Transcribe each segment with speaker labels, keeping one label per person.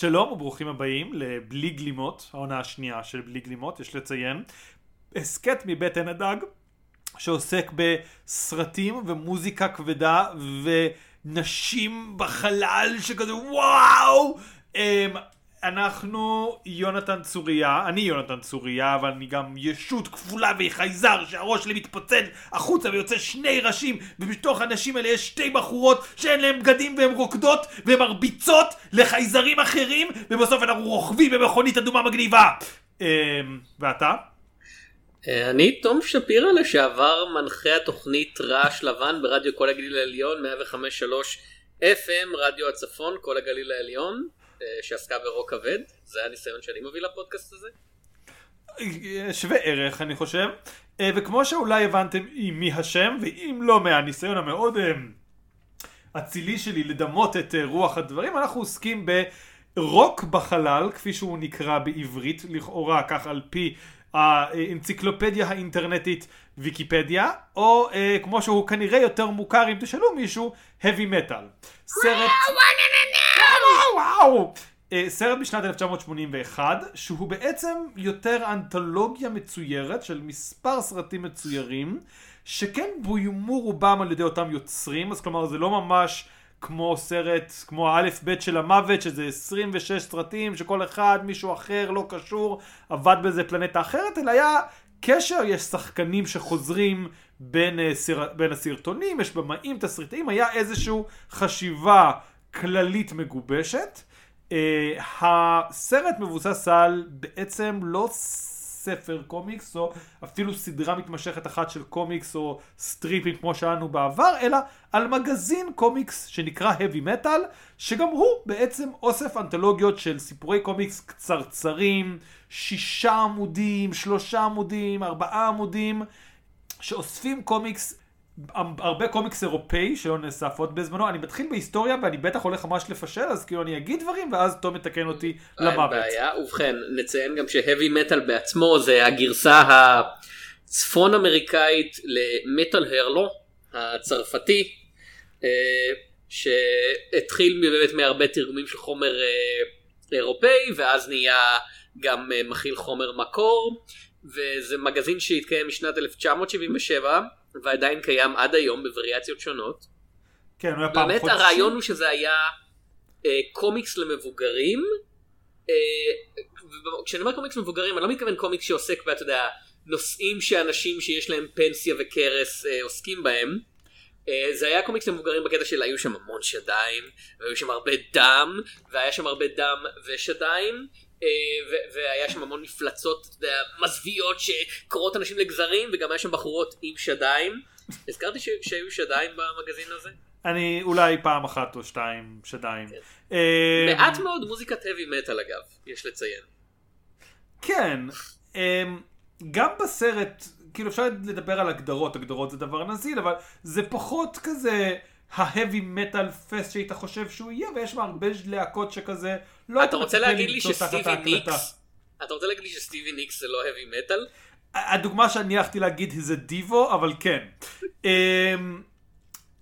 Speaker 1: שלום וברוכים הבאים לבלי גלימות, העונה השנייה של בלי גלימות, יש לציין. הסכת מבטן הדג, שעוסק בסרטים ומוזיקה כבדה ונשים בחלל שכזה וואו! אנחנו יונתן צוריה, אני יונתן צוריה, אבל אני גם ישות כפולה וחייזר שהראש שלי מתפוצץ החוצה ויוצא שני ראשים ובתוך הנשים האלה יש שתי בחורות שאין להן בגדים והן רוקדות והן מרביצות לחייזרים אחרים ובסוף אנחנו רוכבים במכונית אדומה מגניבה. אמ, ואתה?
Speaker 2: אה, אני תום שפירא לשעבר מנחה התוכנית רעש לבן ברדיו כל הגליל העליון 105.3 FM רדיו הצפון כל הגליל העליון שעסקה ברוק כבד זה הניסיון שאני מביא לפודקאסט הזה.
Speaker 1: שווה ערך אני חושב אה, וכמו שאולי הבנתם מי השם ואם לא מהניסיון המאוד אצילי שלי לדמות את רוח הדברים אנחנו עוסקים ברוק בחלל כפי שהוא נקרא בעברית לכאורה כך על פי האנציקלופדיה האינטרנטית ויקיפדיה, או אה, כמו שהוא כנראה יותר מוכר אם תשאלו מישהו, heavy metal. סרט... וואו! אה, סרט משנת 1981, שהוא בעצם יותר אנתולוגיה מצוירת של מספר סרטים מצוירים, שכן בוימו רובם על ידי אותם יוצרים, אז כלומר זה לא ממש... כמו סרט, כמו האלף בית של המוות, שזה 26 סרטים שכל אחד, מישהו אחר, לא קשור, עבד באיזה פלנטה אחרת, אלא היה קשר, יש שחקנים שחוזרים בין, אה, סר... בין הסרטונים, יש במאים, תסריטאים, היה איזושהי חשיבה כללית מגובשת. Uh, הסרט מבוסס על בעצם לא ספר קומיקס או אפילו סדרה מתמשכת אחת של קומיקס או סטריפים כמו שלנו בעבר, אלא על מגזין קומיקס שנקרא heavy metal, שגם הוא בעצם אוסף אנתולוגיות של סיפורי קומיקס קצרצרים, שישה עמודים, שלושה עמודים, ארבעה עמודים, שאוספים קומיקס הרבה קומיקס אירופאי שלא נאסף עוד בזמנו, אני מתחיל בהיסטוריה ואני בטח הולך ממש לפשל, אז כאילו אני אגיד דברים ואז תום מתקן אותי למוות.
Speaker 2: בעיה, ובכן, נציין גם שהאבי מטאל בעצמו זה הגרסה הצפון אמריקאית למטאל הרלו הצרפתי, אה, שהתחיל באמת מהרבה תרגומים של חומר אה, אירופאי ואז נהיה גם אה, מכיל חומר מקור, וזה מגזין שהתקיים משנת 1977. ועדיין קיים עד היום בווריאציות שונות.
Speaker 1: כן, הוא היה פעם
Speaker 2: באמת חודשי. הרעיון הוא שזה היה אה, קומיקס למבוגרים. אה, כשאני אומר קומיקס למבוגרים אני לא מתכוון קומיקס שעוסק באתה יודע נושאים שאנשים שיש להם פנסיה וקרס אה, עוסקים בהם. אה, זה היה קומיקס למבוגרים בקטע של היו שם המון שדיים והיו שם הרבה דם והיה שם הרבה דם ושדיים והיה שם המון מפלצות מזוויעות שקוראות אנשים לגזרים וגם היה שם בחורות עם שדיים. הזכרתי שהיו שדיים במגזין הזה?
Speaker 1: אני אולי פעם אחת או שתיים שדיים. כן.
Speaker 2: אה, מעט מאוד מוזיקת heavy metal אגב, יש לציין.
Speaker 1: כן, אה, גם בסרט, כאילו אפשר לדבר על הגדרות, הגדרות זה דבר נזיל, אבל זה פחות כזה ההאבי מטאל פסט שהיית חושב שהוא יהיה, ויש בה הרבה להקות שכזה
Speaker 2: לא אתה רוצה להגיד לי שסטיבי ניקס, אתה רוצה להגיד לי שסטיבי ניקס זה לא heavy metal?
Speaker 1: הדוגמה שאני הלכתי להגיד זה דיבו, אבל כן. אמ,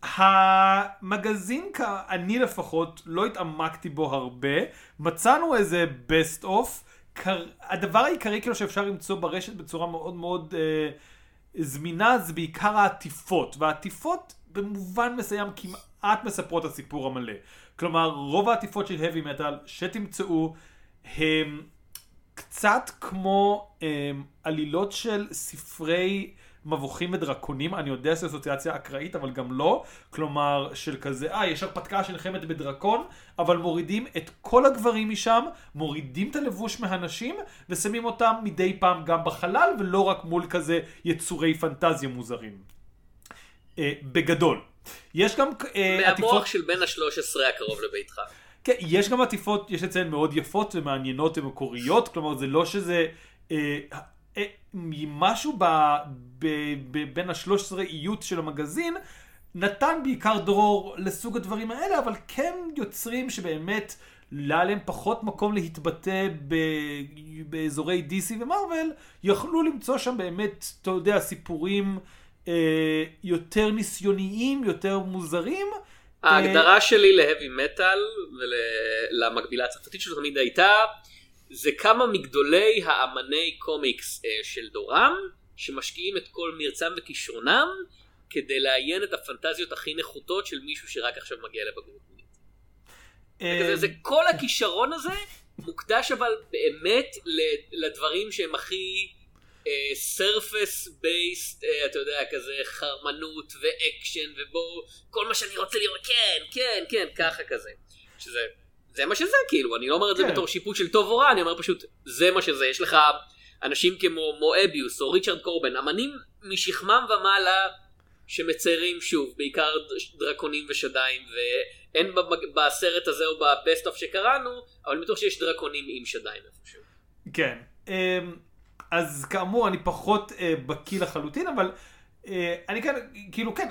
Speaker 1: המגזין, אני לפחות, לא התעמקתי בו הרבה, מצאנו איזה best of, הדבר העיקרי כאילו שאפשר למצוא ברשת בצורה מאוד מאוד אה, זמינה זה בעיקר העטיפות, והעטיפות במובן מסוים כמעט מספרות הסיפור המלא. כלומר, רוב העטיפות של heavy metal שתמצאו הם קצת כמו הם, עלילות של ספרי מבוכים ודרקונים, אני יודע שזו אסוציאציה אקראית, אבל גם לא. כלומר, של כזה, אה, יש הרפתקה שנלחמת בדרקון, אבל מורידים את כל הגברים משם, מורידים את הלבוש מהנשים, ושמים אותם מדי פעם גם בחלל, ולא רק מול כזה יצורי פנטזיה מוזרים. אה, בגדול. יש גם
Speaker 2: אה, עטיפות... מהמוח של בן השלוש עשרה הקרוב לביתך.
Speaker 1: כן, יש גם עטיפות, יש לציין מאוד יפות ומעניינות ומקוריות, כלומר זה לא שזה... אה, אה, משהו ב, ב, ב, בין השלוש עשרה איות של המגזין נתן בעיקר דרור לסוג הדברים האלה, אבל כן יוצרים שבאמת היה להם פחות מקום להתבטא ב, באזורי DC ומרוויל, יכלו למצוא שם באמת, אתה יודע, סיפורים אה, יותר ניסיוניים, יותר מוזרים,
Speaker 2: ההגדרה שלי להאבי מטאל ולמקבילה הצרפתית שלו תמיד הייתה זה כמה מגדולי האמני קומיקס אה, של דורם שמשקיעים את כל מרצם וכישרונם כדי לעיין את הפנטזיות הכי נחותות של מישהו שרק עכשיו מגיע לבגרות מינית. זה, זה כל הכישרון הזה מוקדש אבל באמת לדברים שהם הכי surface uh, based, uh, אתה יודע, כזה חרמנות ואקשן ובואו, כל מה שאני רוצה לראות, כן, כן, כן, ככה כזה. שזה, זה מה שזה כאילו, אני לא אומר את זה
Speaker 1: כן.
Speaker 2: בתור שיפוט של טוב או רע, אני אומר פשוט, זה מה שזה, יש לך אנשים כמו מואביוס או ריצ'רד קורבן, אמנים משכמם ומעלה שמציירים שוב, בעיקר דרקונים ושדיים, ואין בסרט הזה או ב best of שקראנו, אבל אני בטוח שיש דרקונים עם שדיים איפשהו.
Speaker 1: כן. אז כאמור, אני פחות אה, בקיא לחלוטין, אבל אה, אני כן, כאילו, כן,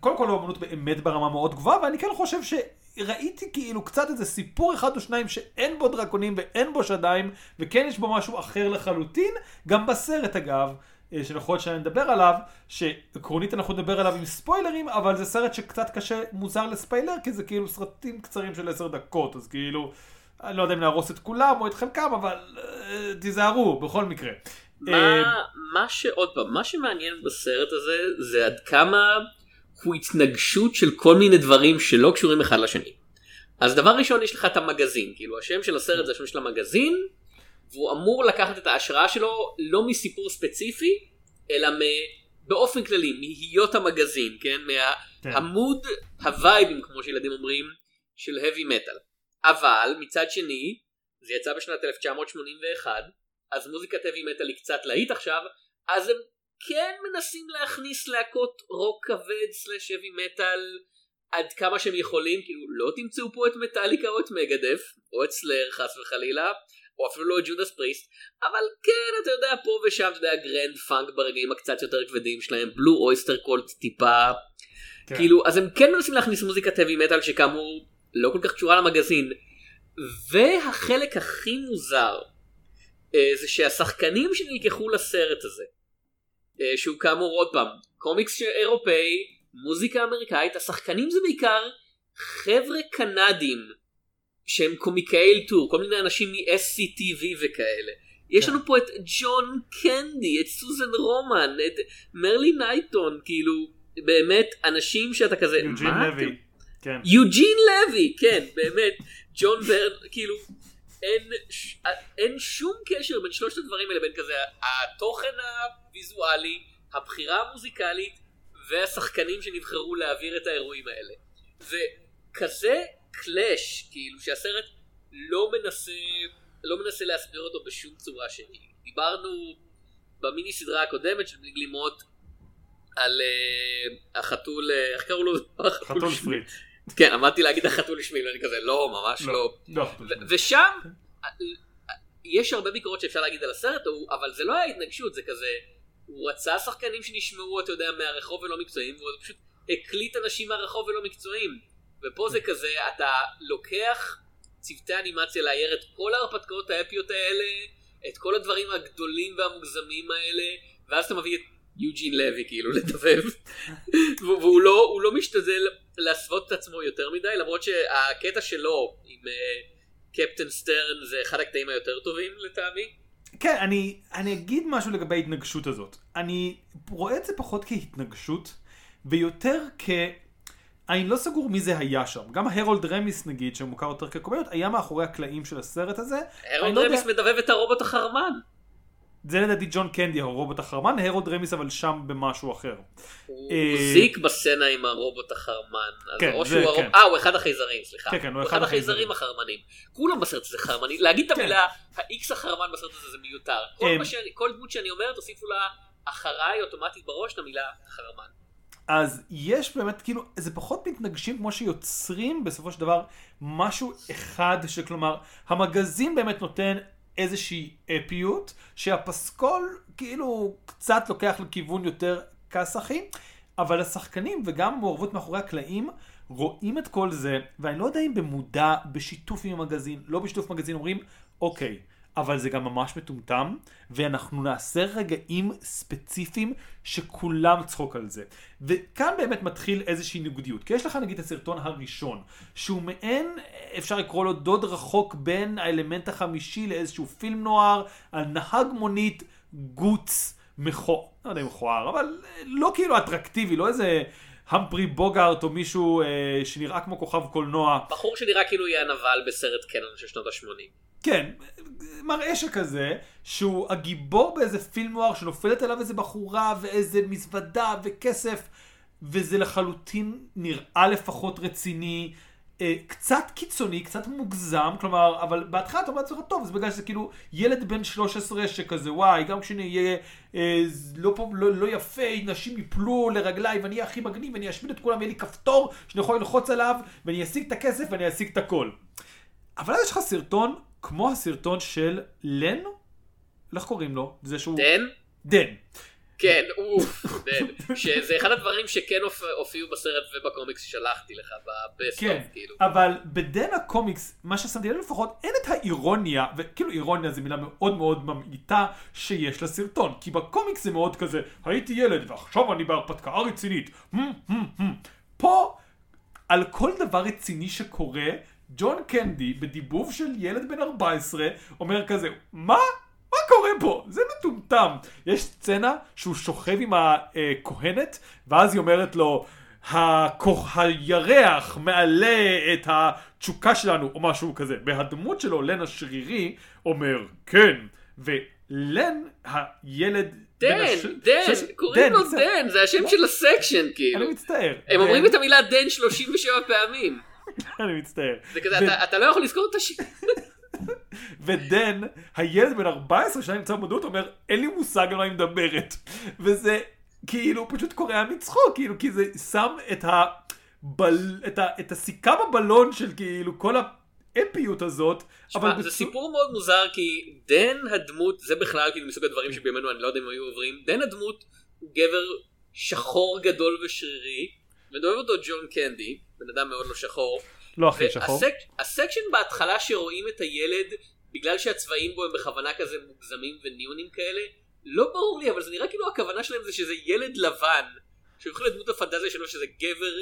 Speaker 1: קודם כל האמנות באמת ברמה מאוד גבוהה, ואני כן חושב שראיתי כאילו קצת איזה סיפור אחד או שניים שאין בו דרקונים ואין בו שדיים, וכן יש בו משהו אחר לחלוטין, גם בסרט אגב. אה, להיות שנדבר עליו, שעקרונית אנחנו נדבר עליו עם ספוילרים, אבל זה סרט שקצת קשה, מוזר לספיילר, כי זה כאילו סרטים קצרים של עשר דקות, אז כאילו, אני לא יודע אם נהרוס את כולם או את חלקם, אבל אה, תיזהרו, בכל מקרה. אה,
Speaker 2: מה, מה שעוד פעם, מה שמעניין בסרט הזה זה עד כמה הוא התנגשות של כל מיני דברים שלא קשורים אחד לשני. אז דבר ראשון יש לך את המגזין, כאילו השם של הסרט זה השם של המגזין, והוא אמור לקחת את ההשראה שלו לא מסיפור ספציפי, אלא מ... באופן כללי, מהיות המגזין, כן?
Speaker 1: כן.
Speaker 2: מהעמוד הווייבים, כמו שילדים אומרים, של heavy metal. אבל מצד שני, זה יצא בשנת 1981, אז מוזיקת heavy metal היא קצת להיט עכשיו, אז הם כן מנסים להכניס להקות רוק כבד slash heavy metal עד כמה שהם יכולים, כאילו לא תמצאו פה את מטאליקה או את מגדת', או את סלייר חס וחלילה, או אפילו לא את ג'ודס פריסט, אבל כן, אתה יודע, פה ושם, אתה יודע, גרנד פאנק ברגעים הקצת יותר כבדים שלהם, בלו אויסטר קולט טיפה,
Speaker 1: כן.
Speaker 2: כאילו, אז הם כן מנסים להכניס מוזיקת heavy metal שכאמור לא כל כך קשורה למגזין, והחלק הכי מוזר אה, זה שהשחקנים שנלקחו לסרט הזה, אה, שהוא כאמור עוד פעם, קומיקס אירופאי, מוזיקה אמריקאית, השחקנים זה בעיקר חבר'ה קנדים שהם קומיקאי אלתור, כל מיני אנשים מ-SCTV וכאלה. יש
Speaker 1: כן.
Speaker 2: לנו פה את ג'ון קנדי, את סוזן רומן, את מרלי נייטון, כאילו, באמת, אנשים שאתה כזה,
Speaker 1: יוג'ין
Speaker 2: מה
Speaker 1: לוי.
Speaker 2: אתם-
Speaker 1: כן.
Speaker 2: יוג'ין לוי, כן, באמת, ג'ון ורן, כאילו, אין, אין שום קשר בין שלושת הדברים האלה, בין כזה התוכן הוויזואלי, הבחירה המוזיקלית והשחקנים שנבחרו להעביר את האירועים האלה. זה כזה קלאש, כאילו, שהסרט לא מנסה, לא מנסה להסביר אותו בשום צורה שהיא. דיברנו במיני סדרה הקודמת של גלימות על uh, החתול, אה, איך קראו לו?
Speaker 1: חתול פריץ.
Speaker 2: כן, עמדתי להגיד החתול שמיל, ואני כזה, לא, ממש לא.
Speaker 1: לא, שמיל.
Speaker 2: ושם, יש הרבה ביקורות שאפשר להגיד על הסרט אבל זה לא היה התנגשות, זה כזה, הוא רצה שחקנים שנשמעו, אתה יודע, מהרחוב ולא מקצועיים, והוא פשוט הקליט אנשים מהרחוב ולא מקצועיים. ופה זה כזה, אתה לוקח צוותי אנימציה לאייר את כל ההרפתקאות האפיות האלה, את כל הדברים הגדולים והמוגזמים האלה, ואז אתה מביא את יוג'ין לוי כאילו לדבב, והוא לא, לא משתדל להסוות את עצמו יותר מדי, למרות שהקטע שלו עם אה, קפטן סטרן זה אחד הקטעים היותר טובים לטעמי.
Speaker 1: כן, אני, אני אגיד משהו לגבי ההתנגשות הזאת. אני רואה את זה פחות כהתנגשות, ויותר כ... אני לא סגור מי זה היה שם. גם הרולד רמיס נגיד, שמוכר יותר כקומדיות, היה מאחורי הקלעים של הסרט הזה.
Speaker 2: הרולד
Speaker 1: לא יודע-
Speaker 2: רמיס מדבב את הרובוט החרמן.
Speaker 1: זה לדעתי ג'ון קנדי, הרובוט החרמן, הרולד רמיס אבל שם במשהו אחר.
Speaker 2: הוא
Speaker 1: אה,
Speaker 2: זיק בסצנה עם הרובוט החרמן.
Speaker 1: כן, זה
Speaker 2: הרוב-
Speaker 1: כן.
Speaker 2: אה, הוא אחד החייזרים, סליחה.
Speaker 1: כן, כן, הוא אחד
Speaker 2: החייזרים. החרמנים. כולם בסרט הזה חרמני. להגיד את
Speaker 1: כן.
Speaker 2: המילה ה-X החרמן בסרט הזה זה מיותר. כל כל דמות שאני אומר תוסיפו לה אחריי אוטומטית בראש את המילה חרמן.
Speaker 1: אז יש באמת, כאילו, זה פחות מתנגשים כמו שיוצרים בסופו של דבר משהו אחד, שכלומר, המגזין באמת נותן איזושהי אפיות, שהפסקול כאילו קצת לוקח לכיוון יותר כסחי, אבל השחקנים וגם המעורבות מאחורי הקלעים רואים את כל זה, ואני לא יודע אם במודע, בשיתוף עם המגזין, לא בשיתוף מגזין, אומרים, אוקיי, אבל זה גם ממש מטומטם, ואנחנו נעשה רגעים ספציפיים שכולם צחוק על זה. וכאן באמת מתחיל איזושהי ניגודיות, כי יש לך נגיד את הסרטון הראשון, שהוא מעין, אפשר לקרוא לו דוד רחוק בין האלמנט החמישי לאיזשהו פילם נוער, על נהג מונית גוץ מכוער, לא יודע אם מכוער, אבל לא כאילו אטרקטיבי, לא איזה... המפרי בוגארט או מישהו אה, שנראה כמו כוכב קולנוע.
Speaker 2: בחור שנראה כאילו יהיה הנבל בסרט קנון של שנות ה-80.
Speaker 1: כן, מראה שכזה, שהוא הגיבור באיזה פילם נוער שנופלת עליו איזה בחורה ואיזה מזוודה וכסף, וזה לחלוטין נראה לפחות רציני. אה, קצת קיצוני, קצת מוגזם, כלומר, אבל בהתחלה אתה אומר לעצמך, טוב, זה בגלל שזה כאילו ילד בן 13 שכזה, וואי, גם כשנהיה אה, לא, לא, לא יפה, נשים יפלו לרגליי ואני אהיה הכי מגניב ואני אשמיד את כולם, יהיה לי כפתור שאני יכול ללחוץ עליו ואני אשיג את הכסף ואני אשיג את הכל. אבל אז יש לך סרטון כמו הסרטון של לן, איך קוראים לו? זה שהוא...
Speaker 2: דן?
Speaker 1: דן.
Speaker 2: כן, אוף, דן. שזה אחד הדברים שכן הופיעו בסרט ובקומיקס ששלחתי לך בסוף, כן, כאילו.
Speaker 1: אבל בדן הקומיקס, מה ששמתי לב לפחות, אין את האירוניה, וכאילו אירוניה זו מילה מאוד מאוד ממעיטה שיש לסרטון, כי בקומיקס זה מאוד כזה, הייתי ילד ועכשיו אני בהרפתקה רצינית. פה, על כל דבר רציני שקורה, ג'ון קנדי, בדיבוב של ילד בן 14, אומר כזה, מה? מה קורה פה? זה מטומטם. יש סצנה שהוא שוכב עם הכהנת, ואז היא אומרת לו, הכוח, הירח מעלה את התשוקה שלנו, או משהו כזה. והדמות שלו, לן השרירי, אומר, כן. ולן, הילד...
Speaker 2: דן, הש... דן, ש... קוראים דן, לו דן, זה השם של הסקשן, כאילו.
Speaker 1: אני מצטער.
Speaker 2: הם אומרים את המילה דן 37 פעמים.
Speaker 1: אני מצטער.
Speaker 2: זה כזה, אתה לא יכול לזכור את השם.
Speaker 1: ודן, הילד בן 14 שנה נמצא במודעות, אומר, אין לי מושג על מה היא מדברת. וזה כאילו פשוט קורע מצחוק, כאילו, כי זה שם את ה... בל... את, ה... את הסיכה בבלון של כאילו כל האפיות הזאת.
Speaker 2: שמה, אבל זה בצור... סיפור מאוד מוזר כי דן הדמות, זה בכלל כאילו מסוג הדברים שבימינו אני לא יודע אם היו עוברים, דן הדמות הוא גבר שחור גדול ושרירי, ודואב אותו ג'ון קנדי, בן אדם מאוד לא שחור.
Speaker 1: לא הכי שחור. הסק,
Speaker 2: הסקשן בהתחלה שרואים את הילד, בגלל שהצבעים בו הם בכוונה כזה מוגזמים וניונים כאלה, לא ברור לי, אבל זה נראה כאילו הכוונה שלהם זה שזה ילד לבן. שהולכים לדמות הפנטזיה שלו שזה גבר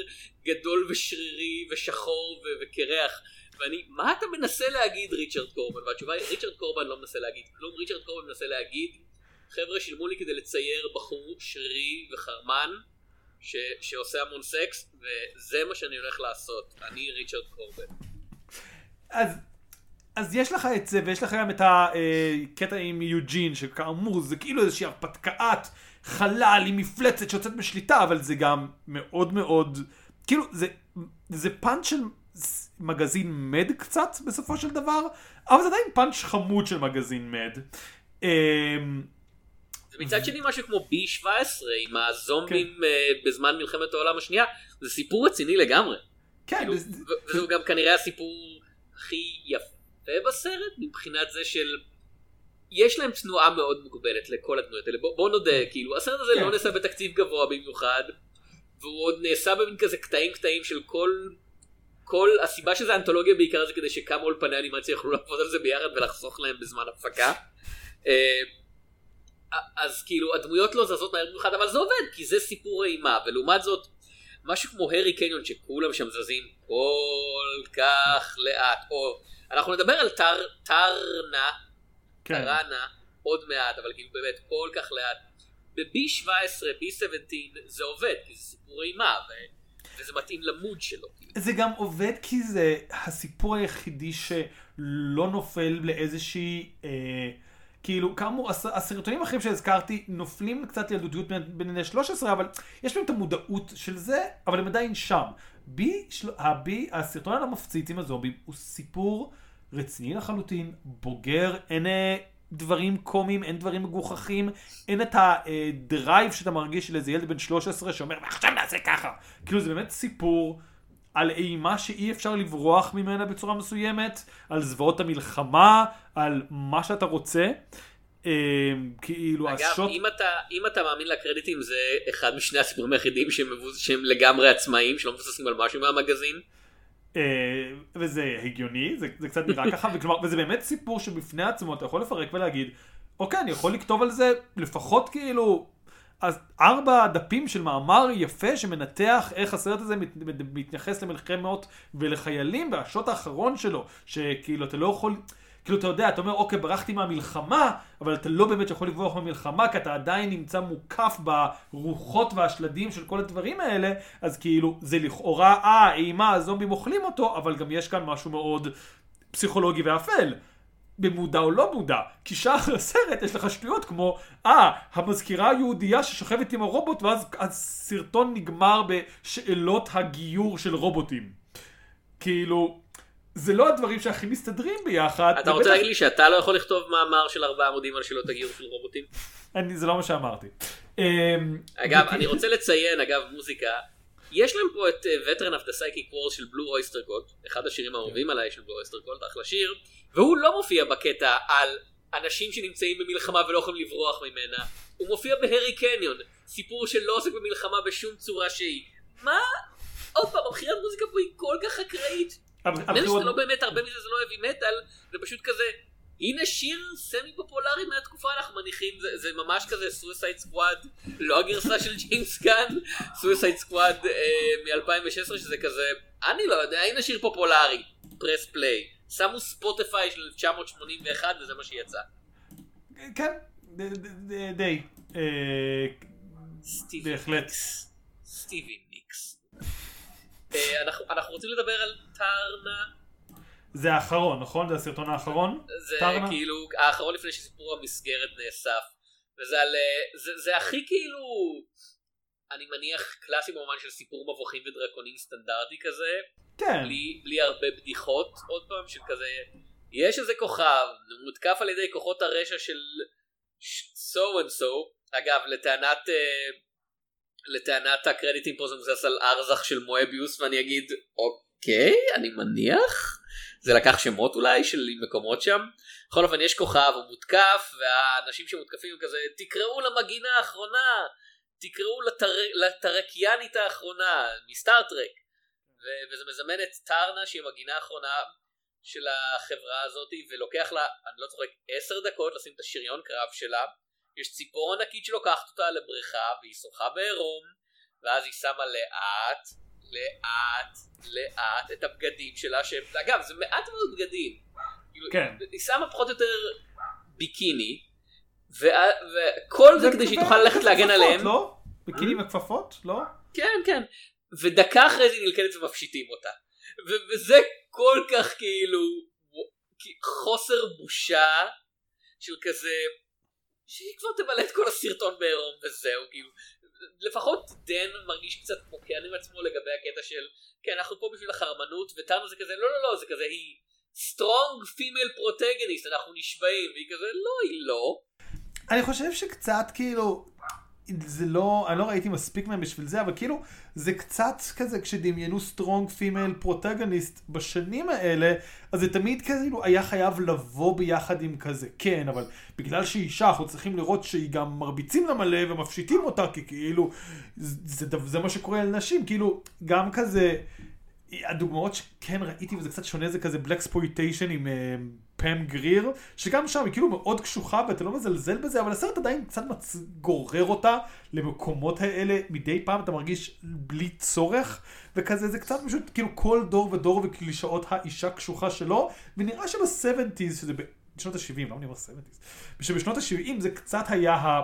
Speaker 2: גדול ושרירי ושחור ו- וקרח. ואני, מה אתה מנסה להגיד ריצ'רד קורבן? והתשובה היא, ריצ'רד קורבן לא מנסה להגיד כלום, ריצ'רד קורבן מנסה להגיד, חבר'ה שילמו לי כדי לצייר בחור שרירי וחרמן, ש, שעושה המון סקס, וזה מה שאני הולך לעשות. אני ריצ'רד קורבן.
Speaker 1: אז, אז יש לך את זה, ויש לך גם את הקטע עם יוג'ין, שכאמור זה כאילו איזושהי הרפתקאת חלל עם מפלצת שיוצאת בשליטה, אבל זה גם מאוד מאוד, כאילו זה, זה פאנץ' של מגזין מד קצת בסופו של דבר, אבל זה עדיין פאנץ' חמוד של מגזין מד.
Speaker 2: מצד שני משהו כמו B17 עם הזומבים כן. uh, בזמן מלחמת העולם השנייה זה סיפור רציני לגמרי.
Speaker 1: כן. כאילו,
Speaker 2: זה... וזה גם כנראה הסיפור הכי יפה בסרט מבחינת זה של יש להם תנועה מאוד מוגבלת לכל הדמויות האלה בוא, בוא נודה כן. כאילו הסרט הזה כן. לא נעשה בתקציב גבוה במיוחד והוא עוד נעשה במין כזה קטעים קטעים של כל כל הסיבה שזה אנתולוגיה בעיקר זה כדי שכמה אולפני אנימציה יוכלו לעבוד על זה ביחד ולחסוך להם בזמן הפקה. אז כאילו הדמויות לא זזות מהר במיוחד אבל זה עובד כי זה סיפור אימה ולעומת זאת משהו כמו הרי קניון שכולם שם זזים כל כך לאט או אנחנו נדבר על טר, טרנה כן. טרנה עוד מעט אבל כאילו באמת כל כך לאט ב-B17 B17 זה עובד כי זה סיפור אימה ו... וזה מתאים למוד שלו. כאילו.
Speaker 1: זה גם עובד כי זה הסיפור היחידי שלא נופל לאיזושהי אה, כאילו, כאמור, הסרטונים האחרים שהזכרתי נופלים קצת לילדותיות בין בני 13, אבל יש להם את המודעות של זה, אבל הם עדיין שם. בי, של... הבי, הסרטון על המפציץ עם הזומבים הוא סיפור רציני לחלוטין, בוגר, אין אה, דברים קומיים, אין דברים מגוחכים, אין את הדרייב שאתה מרגיש של איזה ילד בן 13 שאומר, ועכשיו נעשה ככה. כאילו, זה באמת סיפור. על אימה שאי אפשר לברוח ממנה בצורה מסוימת, על זוועות המלחמה, על מה שאתה רוצה. אה, כאילו
Speaker 2: אגב, השוט... אם, אתה, אם אתה מאמין לקרדיטים זה אחד משני הסיפורים היחידים שהם. שהם לגמרי עצמאיים, שלא מבוססים על משהו מהמגזין.
Speaker 1: אה, וזה הגיוני, זה, זה קצת נראה ככה, וכלומר, וזה באמת סיפור שבפני עצמו אתה יכול לפרק ולהגיד, אוקיי, אני יכול לכתוב על זה לפחות כאילו, אז ארבע דפים של מאמר יפה שמנתח איך הסרט הזה מת, מת, מתייחס למלחמות ולחיילים והשוט האחרון שלו, שכאילו אתה לא יכול... כאילו אתה יודע, אתה אומר אוקיי ברחתי מהמלחמה, אבל אתה לא באמת יכול לברוח מהמלחמה כי אתה עדיין נמצא מוקף ברוחות והשלדים של כל הדברים האלה, אז כאילו זה לכאורה, אה, אימה, הזומבים אוכלים אותו, אבל גם יש כאן משהו מאוד פסיכולוגי ואפל. במודע או לא מודע, כי שאר הסרט יש לך שטויות כמו, אה, המזכירה היהודייה ששוכבת עם הרובוט ואז הסרטון נגמר בשאלות הגיור של רובוטים. כאילו, זה לא הדברים שהכי מסתדרים ביחד.
Speaker 2: אתה רוצה להגיד לי שאתה לא יכול לכתוב מאמר של ארבעה עמודים על שאלות הגיור של רובוטים?
Speaker 1: אני, זה לא מה שאמרתי. אמ,
Speaker 2: אגב, אני רוצה לציין, אגב, מוזיקה, יש להם פה את Veteran of the Psychic Wars של בלו אויסטר קולט, אחד השירים האהובים עליי של בלו אויסטר קולט, אחלה שיר, והוא לא מופיע בקטע על אנשים שנמצאים במלחמה ולא יכולים לברוח ממנה, הוא מופיע בהארי קניון, סיפור שלא עוסק במלחמה בשום צורה שהיא. מה? עוד פעם, הבחירת מוזיקה פה היא כל כך אקראית. נדמה לי שזה לא באמת, הרבה מזה זה לא heavy metal, זה פשוט כזה, הנה שיר semi פופולרי מהתקופה אנחנו מניחים, זה, זה ממש כזה Suicide Squad, לא הגרסה של ג'יימס גן, Suicide Squad מ-2016 שזה כזה, אני לא יודע, הנה שיר פופולרי, פרס פליי, שמו ספוטיפיי של 1981 וזה מה שיצא.
Speaker 1: כן, די. אה, בהחלט.
Speaker 2: סטיבי ניקס. אה, אנחנו, אנחנו רוצים לדבר על טרנה.
Speaker 1: זה האחרון, נכון? זה הסרטון האחרון?
Speaker 2: זה
Speaker 1: טרנה?
Speaker 2: כאילו האחרון לפני שסיפור המסגרת נאסף. וזה על... אה, זה, זה הכי כאילו... אני מניח קלאסי במובן של סיפור מבוכים ודרקונים סטנדרטי כזה.
Speaker 1: כן.
Speaker 2: בלי, בלי הרבה בדיחות עוד פעם של כזה. יש איזה כוכב מותקף על ידי כוחות הרשע של so and so. אגב לטענת... Uh, לטענת הקרדיטים פה זה מבוסס על ארזח של מואביוס ואני אגיד אוקיי אני מניח זה לקח שמות אולי של מקומות שם. בכל אופן יש כוכב הוא מותקף והאנשים שמותקפים כזה תקראו למגינה האחרונה תקראו לטר... לטרקיאנית האחרונה מסטארטרק ו... וזה מזמן את טרנה שהיא המגינה האחרונה של החברה הזאת ולוקח לה אני לא צוחק עשר דקות לשים את השריון קרב שלה. יש ציפור ענקית שלוקחת אותה לבריכה והיא שוחה בעירום ואז היא שמה לאט לאט לאט את הבגדים שלה שאגב זה מעט מאוד בגדים
Speaker 1: כן.
Speaker 2: היא שמה פחות או יותר ביקיני וכל זה כדי שהיא תוכל ללכת להגן עליהם
Speaker 1: לא? ביקיני וכפפות? לא?
Speaker 2: כן כן ודקה אחרי זה היא נלכדת ומפשיטים אותה וזה כל כך כאילו חוסר בושה של כזה שהיא כבר תמלא את כל הסרטון בעירום וזהו כאילו לפחות דן מרגיש קצת מוקן עם עצמו לגבי הקטע של כן אנחנו פה בשביל החרמנות וטאנו זה כזה לא לא לא זה כזה היא strong female protagonist אנחנו נשבעים והיא כזה לא היא לא.
Speaker 1: אני חושב שקצת כאילו זה לא, אני לא ראיתי מספיק מהם בשביל זה, אבל כאילו, זה קצת כזה כשדמיינו strong female protagonist בשנים האלה, אז זה תמיד כאילו היה חייב לבוא ביחד עם כזה, כן, אבל בגלל שהיא אישה, אנחנו צריכים לראות שהיא גם מרביצים לה מלא ומפשיטים אותה, כי כאילו, זה, זה, זה מה שקורה לנשים, כאילו, גם כזה, הדוגמאות שכן ראיתי וזה קצת שונה זה כזה blaxploitation עם... Uh, פאם גריר, שגם שם היא כאילו מאוד קשוחה ואתה לא מזלזל בזה, אבל הסרט עדיין קצת מצ... גורר אותה למקומות האלה, מדי פעם אתה מרגיש בלי צורך, וכזה זה קצת פשוט כאילו כל דור ודור וקלישאות האישה קשוחה שלו, ונראה שב seventies, שזה בשנות ה-70, למה אני אומר seventies? שבשנות ה-70 זה קצת היה ה...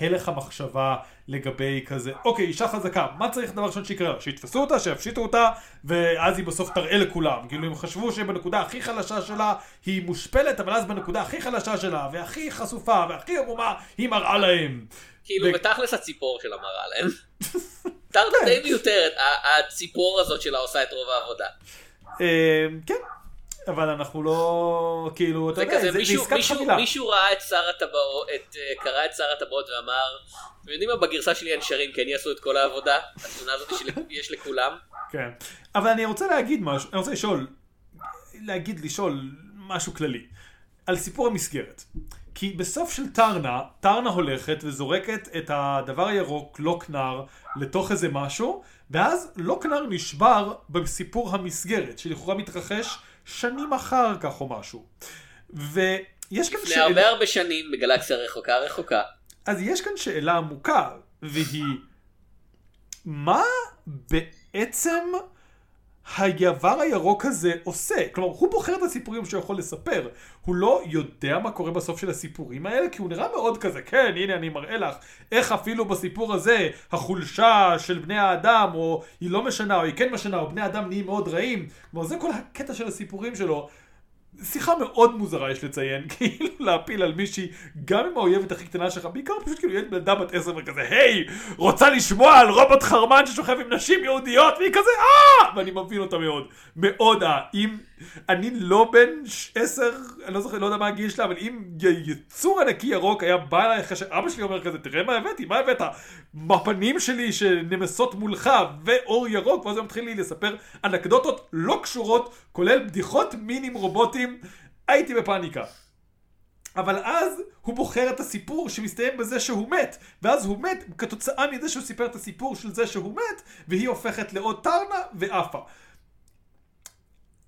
Speaker 1: הלך המחשבה לגבי כזה, אוקיי, אישה חזקה, מה צריך דבר ראשון שיקרה לה? שיתפסו אותה, שיפשיטו אותה, ואז היא בסוף תראה לכולם. כאילו, הם חשבו שבנקודה הכי חלשה שלה היא מושפלת, אבל אז בנקודה הכי חלשה שלה, והכי חשופה, והכי עמומה, היא מראה להם.
Speaker 2: כאילו, בתכלס הציפור שלה מראה להם. טרדה די מיותרת, הציפור הזאת שלה עושה את רוב העבודה.
Speaker 1: אמ, כן, אבל אנחנו לא, כאילו, אתה יודע, זה עסקת חבילה.
Speaker 2: מישהו ראה את שר הטבעות, אה, קרא את שר הטבעות ואמר, אתם יודעים מה, בגרסה שלי אין שרים, כן יעשו את כל העבודה, התמונה הזאת שיש לכולם.
Speaker 1: כן, אבל אני רוצה להגיד משהו, אני רוצה לשאול, להגיד, לשאול משהו כללי, על סיפור המסגרת. כי בסוף של טרנה, טרנה הולכת וזורקת את הדבר הירוק, לוקנר, לתוך איזה משהו, ואז לוקנר נשבר בסיפור המסגרת, שלכאורה מתרחש שנים אחר כך או משהו. ויש כאן
Speaker 2: לפני
Speaker 1: שאלה...
Speaker 2: הרבה הרבה שנים בגלקסיה רחוקה רחוקה.
Speaker 1: אז יש כאן שאלה עמוקה, והיא, מה בעצם היעבר הירוק הזה עושה? כלומר, הוא בוחר את הסיפורים שהוא יכול לספר. הוא לא יודע מה קורה בסוף של הסיפורים האלה, כי הוא נראה מאוד כזה, כן, הנה אני מראה לך איך אפילו בסיפור הזה, החולשה של בני האדם, או היא לא משנה, או היא כן משנה, או בני אדם נהיים מאוד רעים. כלומר, זה כל הקטע של הסיפורים שלו. שיחה מאוד מוזרה יש לציין, כאילו להפיל על מישהי, גם עם האויבת הכי קטנה שלך, בעיקר פשוט כאילו ילד ילדה בת עשר וכזה, היי, רוצה לשמוע על רובוט חרמן ששוכב עם נשים יהודיות, והיא כזה, אה! ואני מבין אותה מאוד, מאוד אה. אם, אני לא בן עשר, אני לא זוכר, לא יודע מה הגיל שלה, אבל אם יצור ענקי ירוק היה בא אליי אחרי שאבא שלי אומר כזה, תראה מה הבאתי, מה הבאת? בפנים שלי שנמסות מולך, ואור ירוק, ואז הוא מתחיל לי לספר אנקדוטות לא קשורות, כולל בדיחות מין עם רובוטים, הייתי בפאניקה. אבל אז הוא בוחר את הסיפור שמסתיים בזה שהוא מת, ואז הוא מת כתוצאה מזה שהוא סיפר את הסיפור של זה שהוא מת, והיא הופכת לעוד טרנה ועפה.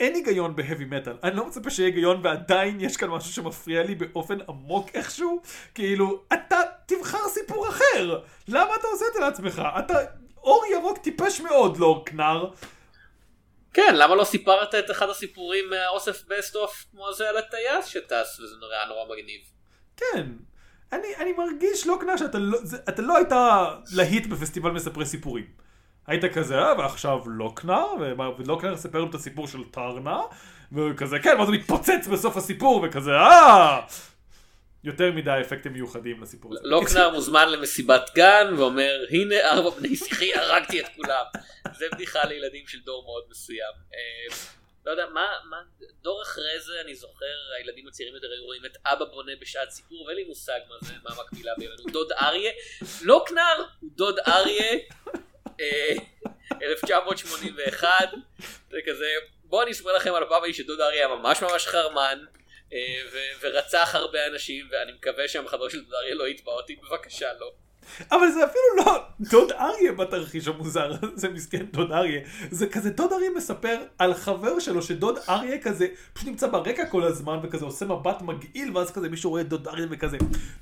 Speaker 1: אין היגיון בהאבי מטאל, אני לא מצפה שיהיה היגיון ועדיין יש כאן משהו שמפריע לי באופן עמוק איכשהו, כאילו, אתה תבחר סיפור אחר, למה אתה עושה את זה לעצמך? אתה אור ירוק טיפש מאוד, לוקנר,
Speaker 2: כן, למה לא סיפרת את אחד הסיפורים מהאוסף best of כמו זה על הטייס שטס וזה נורא נורא מגניב.
Speaker 1: כן. אני, אני מרגיש לוקנר שאתה לא, זה, אתה לא היית להיט בפסטיבל מספרי סיפורים. היית כזה, אה, ועכשיו לוקנר, ומה- ולוקנר סיפר לנו את הסיפור של טרנה, וכזה, כן, ואז הוא מתפוצץ בסוף הסיפור, וכזה, אה! יותר מדי אפקטים מיוחדים לסיפור הזה.
Speaker 2: לוקנר מוזמן למסיבת גן ואומר הנה ארבע בני שיחי הרגתי את כולם. זה בדיחה לילדים של דור מאוד מסוים. אה, לא יודע מה, מה דור אחרי זה אני זוכר הילדים הצעירים יותר היו רואים את אבא בונה בשעת סיפור ואין לי מושג מה זה מה המקבילה בימינו דוד אריה לוקנר הוא דוד אריה אה, 1981 זה כזה בואו אני אספר לכם על ההיא שדוד אריה היה ממש ממש חרמן אה, ו- ורצח הרבה אנשים ואני מקווה שהמחבר של דוד אריה לא יתבע אותי בבקשה לא.
Speaker 1: אבל זה אפילו לא דוד אריה בתרחיש המוזר הזה, מסכן דוד אריה. זה כזה, דוד אריה מספר על חבר שלו, שדוד אריה כזה פשוט נמצא ברקע כל הזמן, וכזה עושה מבט מגעיל, ואז כזה מישהו רואה את דוד אריה וכזה,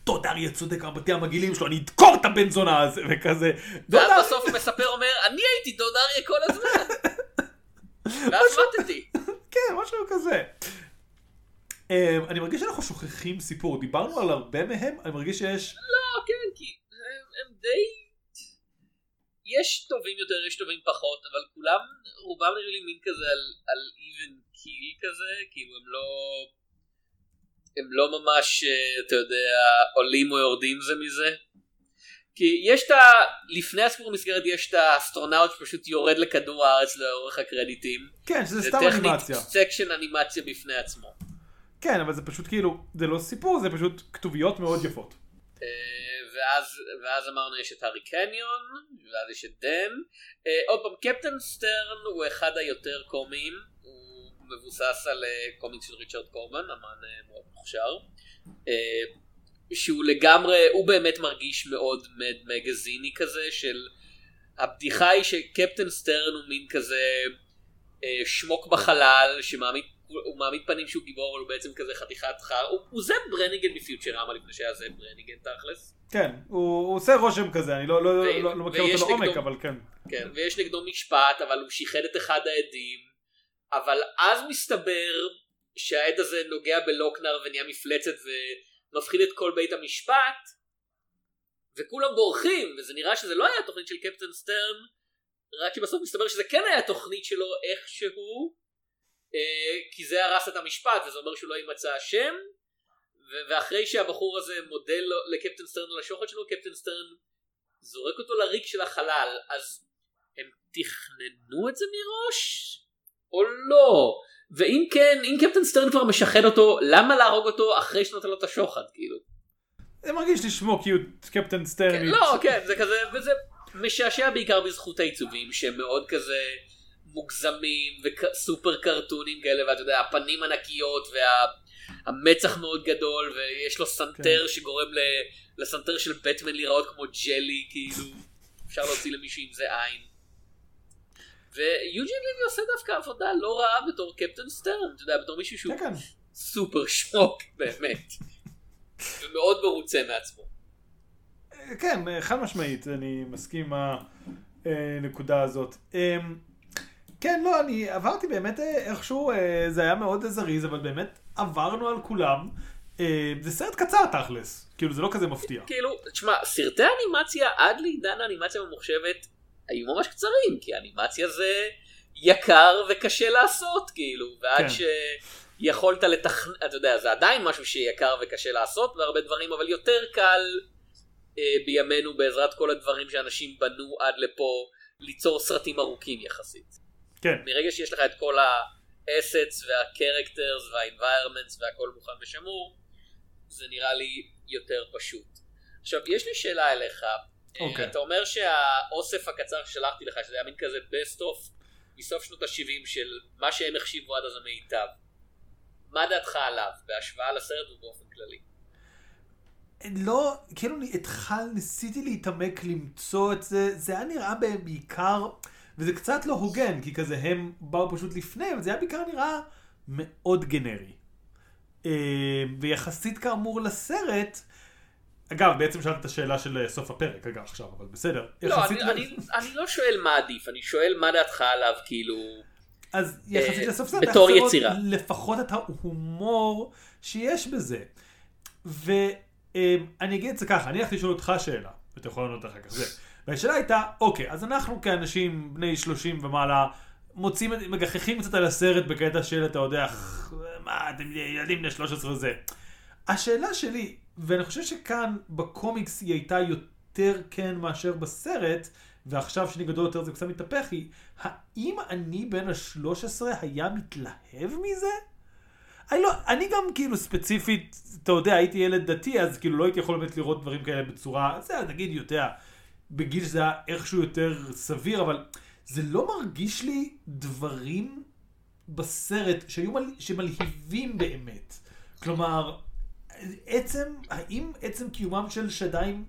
Speaker 1: דוד אריה צודק, המבטים המגעילים שלו, אני אדקור את הבן זונה הזה, וכזה.
Speaker 2: ואז
Speaker 1: אריה-
Speaker 2: בסוף הוא מספר אומר אני הייתי דוד אריה כל הזמן. ואז מתתי.
Speaker 1: כן, משהו כזה. אמ, אני מרגיש שאנחנו שוכחים סיפור, דיברנו על הרבה מהם, אני מרגיש שיש...
Speaker 2: לא כן כי הם, הם די יש טובים יותר יש טובים פחות אבל כולם רובם נראים לי מין כזה על, על even kill כזה כאילו הם לא הם לא ממש אה, אתה יודע עולים או יורדים זה מזה. כי יש את ה... לפני הסיפור המסגרת יש את האסטרונאוט שפשוט יורד לכדור הארץ לאורך הקרדיטים.
Speaker 1: כן, שזה
Speaker 2: זה
Speaker 1: סתם
Speaker 2: טכנית
Speaker 1: אנימציה.
Speaker 2: section אנימציה בפני עצמו.
Speaker 1: כן, אבל זה פשוט כאילו, זה לא סיפור, זה פשוט כתוביות מאוד יפות.
Speaker 2: אה, ואז, ואז אמרנו יש את הארי קניון, ואז יש את דן. אה, עוד פעם, קפטן סטרן הוא אחד היותר קומיים, הוא מבוסס על אה, קומיקס של ריצ'רד קורבן, אמן מאוד מוכשר. שהוא לגמרי, הוא באמת מרגיש מאוד מד מגזיני כזה, של הבדיחה היא שקפטן סטרן הוא מין כזה שמוק בחלל, שמעמיד הוא מעמיד פנים שהוא גיבור אבל הוא בעצם כזה חתיכת חר. הוא, הוא זה ברניגן מפיוטרמה לפני שהיה זה ברניגן תכלס.
Speaker 1: כן, הוא, הוא עושה רושם כזה, אני לא, לא,
Speaker 2: ו-
Speaker 1: לא, לא, מכיר אותו לעומק,
Speaker 2: נגדו-
Speaker 1: אבל כן.
Speaker 2: כן ויש נגדו משפט אבל הוא שיחד את אחד העדים. אבל אז מסתבר שהעד הזה נוגע בלוקנר ונהיה מפלצת ומפחיד את כל בית המשפט וכולם בורחים וזה נראה שזה לא היה תוכנית של קפטן סטרן רק שבסוף מסתבר שזה כן היה תוכנית שלו איכשהו כי זה הרס את המשפט וזה אומר שהוא לא יימצא אשם ואחרי שהבחור הזה מודה לקפטן סטרן על השוחד שלו קפטן סטרן זורק אותו לריק של החלל. אז הם תכננו את זה מראש? או לא? ואם כן אם קפטן סטרן כבר משחד אותו למה להרוג אותו אחרי שנותן לו את השוחד כאילו?
Speaker 1: זה מרגיש לי שמוקיות קפטן
Speaker 2: כן,
Speaker 1: סטרנית.
Speaker 2: לא כן זה כזה וזה משעשע בעיקר בזכות העיצובים שהם מאוד כזה מוגזמים וסופר קרטוניים כאלה ואתה יודע הפנים ענקיות והמצח מאוד גדול ויש לו סנטר
Speaker 1: כן.
Speaker 2: שגורם ל- לסנטר של בטמן להיראות כמו ג'לי כאילו אפשר להוציא למישהו עם זה עין. ויוג'ין לוי עושה דווקא עבודה לא רעה בתור קפטן סטרן, אתה יודע, בתור מישהו שהוא
Speaker 1: כן, כן.
Speaker 2: סופר שמוק באמת. ומאוד מרוצה מעצמו.
Speaker 1: כן, חד משמעית, אני מסכים עם הנקודה הזאת. כן, לא, אני עברתי באמת אה, איכשהו, אה, זה היה מאוד זריז, אבל באמת עברנו על כולם. אה, זה סרט קצר תכלס, כאילו זה לא כזה מפתיע.
Speaker 2: כאילו, תשמע, סרטי אנימציה עד לעידן האנימציה הממוחשבת היו ממש קצרים, כי אנימציה זה יקר וקשה לעשות, כאילו, ועד
Speaker 1: כן.
Speaker 2: שיכולת לתכנן, אתה יודע, זה עדיין משהו שיקר וקשה לעשות בהרבה דברים, אבל יותר קל אה, בימינו בעזרת כל הדברים שאנשים בנו עד לפה, ליצור סרטים ארוכים יחסית.
Speaker 1: כן,
Speaker 2: מרגע שיש לך את כל האסטס והקרקטרס והאינביירמנטס והכל מוכן ושמור, זה נראה לי יותר פשוט. עכשיו, יש לי שאלה אליך.
Speaker 1: אוקיי.
Speaker 2: אתה אומר שהאוסף הקצר ששלחתי לך, שזה היה מין כזה best of מסוף שנות ה-70 של מה שהם החשיבו עד אז המיטב. מה דעתך עליו, בהשוואה לסרט ובאופן כללי?
Speaker 1: לא, כאילו אני התחל, ניסיתי להתעמק למצוא את זה, זה היה נראה בהם בעיקר, וזה קצת לא הוגן, כי כזה הם באו פשוט לפני, אבל זה היה בעיקר נראה מאוד גנרי. אה, ויחסית כאמור לסרט, אגב, בעצם שאלת את השאלה של אה, סוף הפרק, אגב, עכשיו, אבל בסדר.
Speaker 2: לא, אני,
Speaker 1: ל-
Speaker 2: אני, אני לא שואל מה עדיף, אני שואל מה דעתך עליו, כאילו...
Speaker 1: אז יחסית
Speaker 2: אה,
Speaker 1: לסוף סרט,
Speaker 2: בתור יצירה.
Speaker 1: לפחות את ההומור שיש בזה. ואני אגיד את זה ככה, אני הלכתי לשאול אותך שאלה, ואתה יכול לענות אחר כך זה. והשאלה הייתה, אוקיי, אז אנחנו כאנשים בני 30 ומעלה, מוצאים, מגחכים קצת על הסרט בקטע של, אתה יודע, מה, אתם ילדים בני 13 וזה. השאלה שלי, ואני חושב שכאן בקומיקס היא הייתה יותר כן מאשר בסרט, ועכשיו שאני גדול יותר זה קצת מתהפך, היא, האם אני בן ה-13 היה מתלהב מזה? אני לא, אני גם כאילו ספציפית, אתה יודע, הייתי ילד דתי, אז כאילו לא הייתי יכול באמת לראות דברים כאלה בצורה, זה נגיד יותר, בגיל שזה היה איכשהו יותר סביר, אבל זה לא מרגיש לי דברים בסרט שהיו מל... שמלהיבים באמת. כלומר, עצם, האם עצם קיומם של שדיים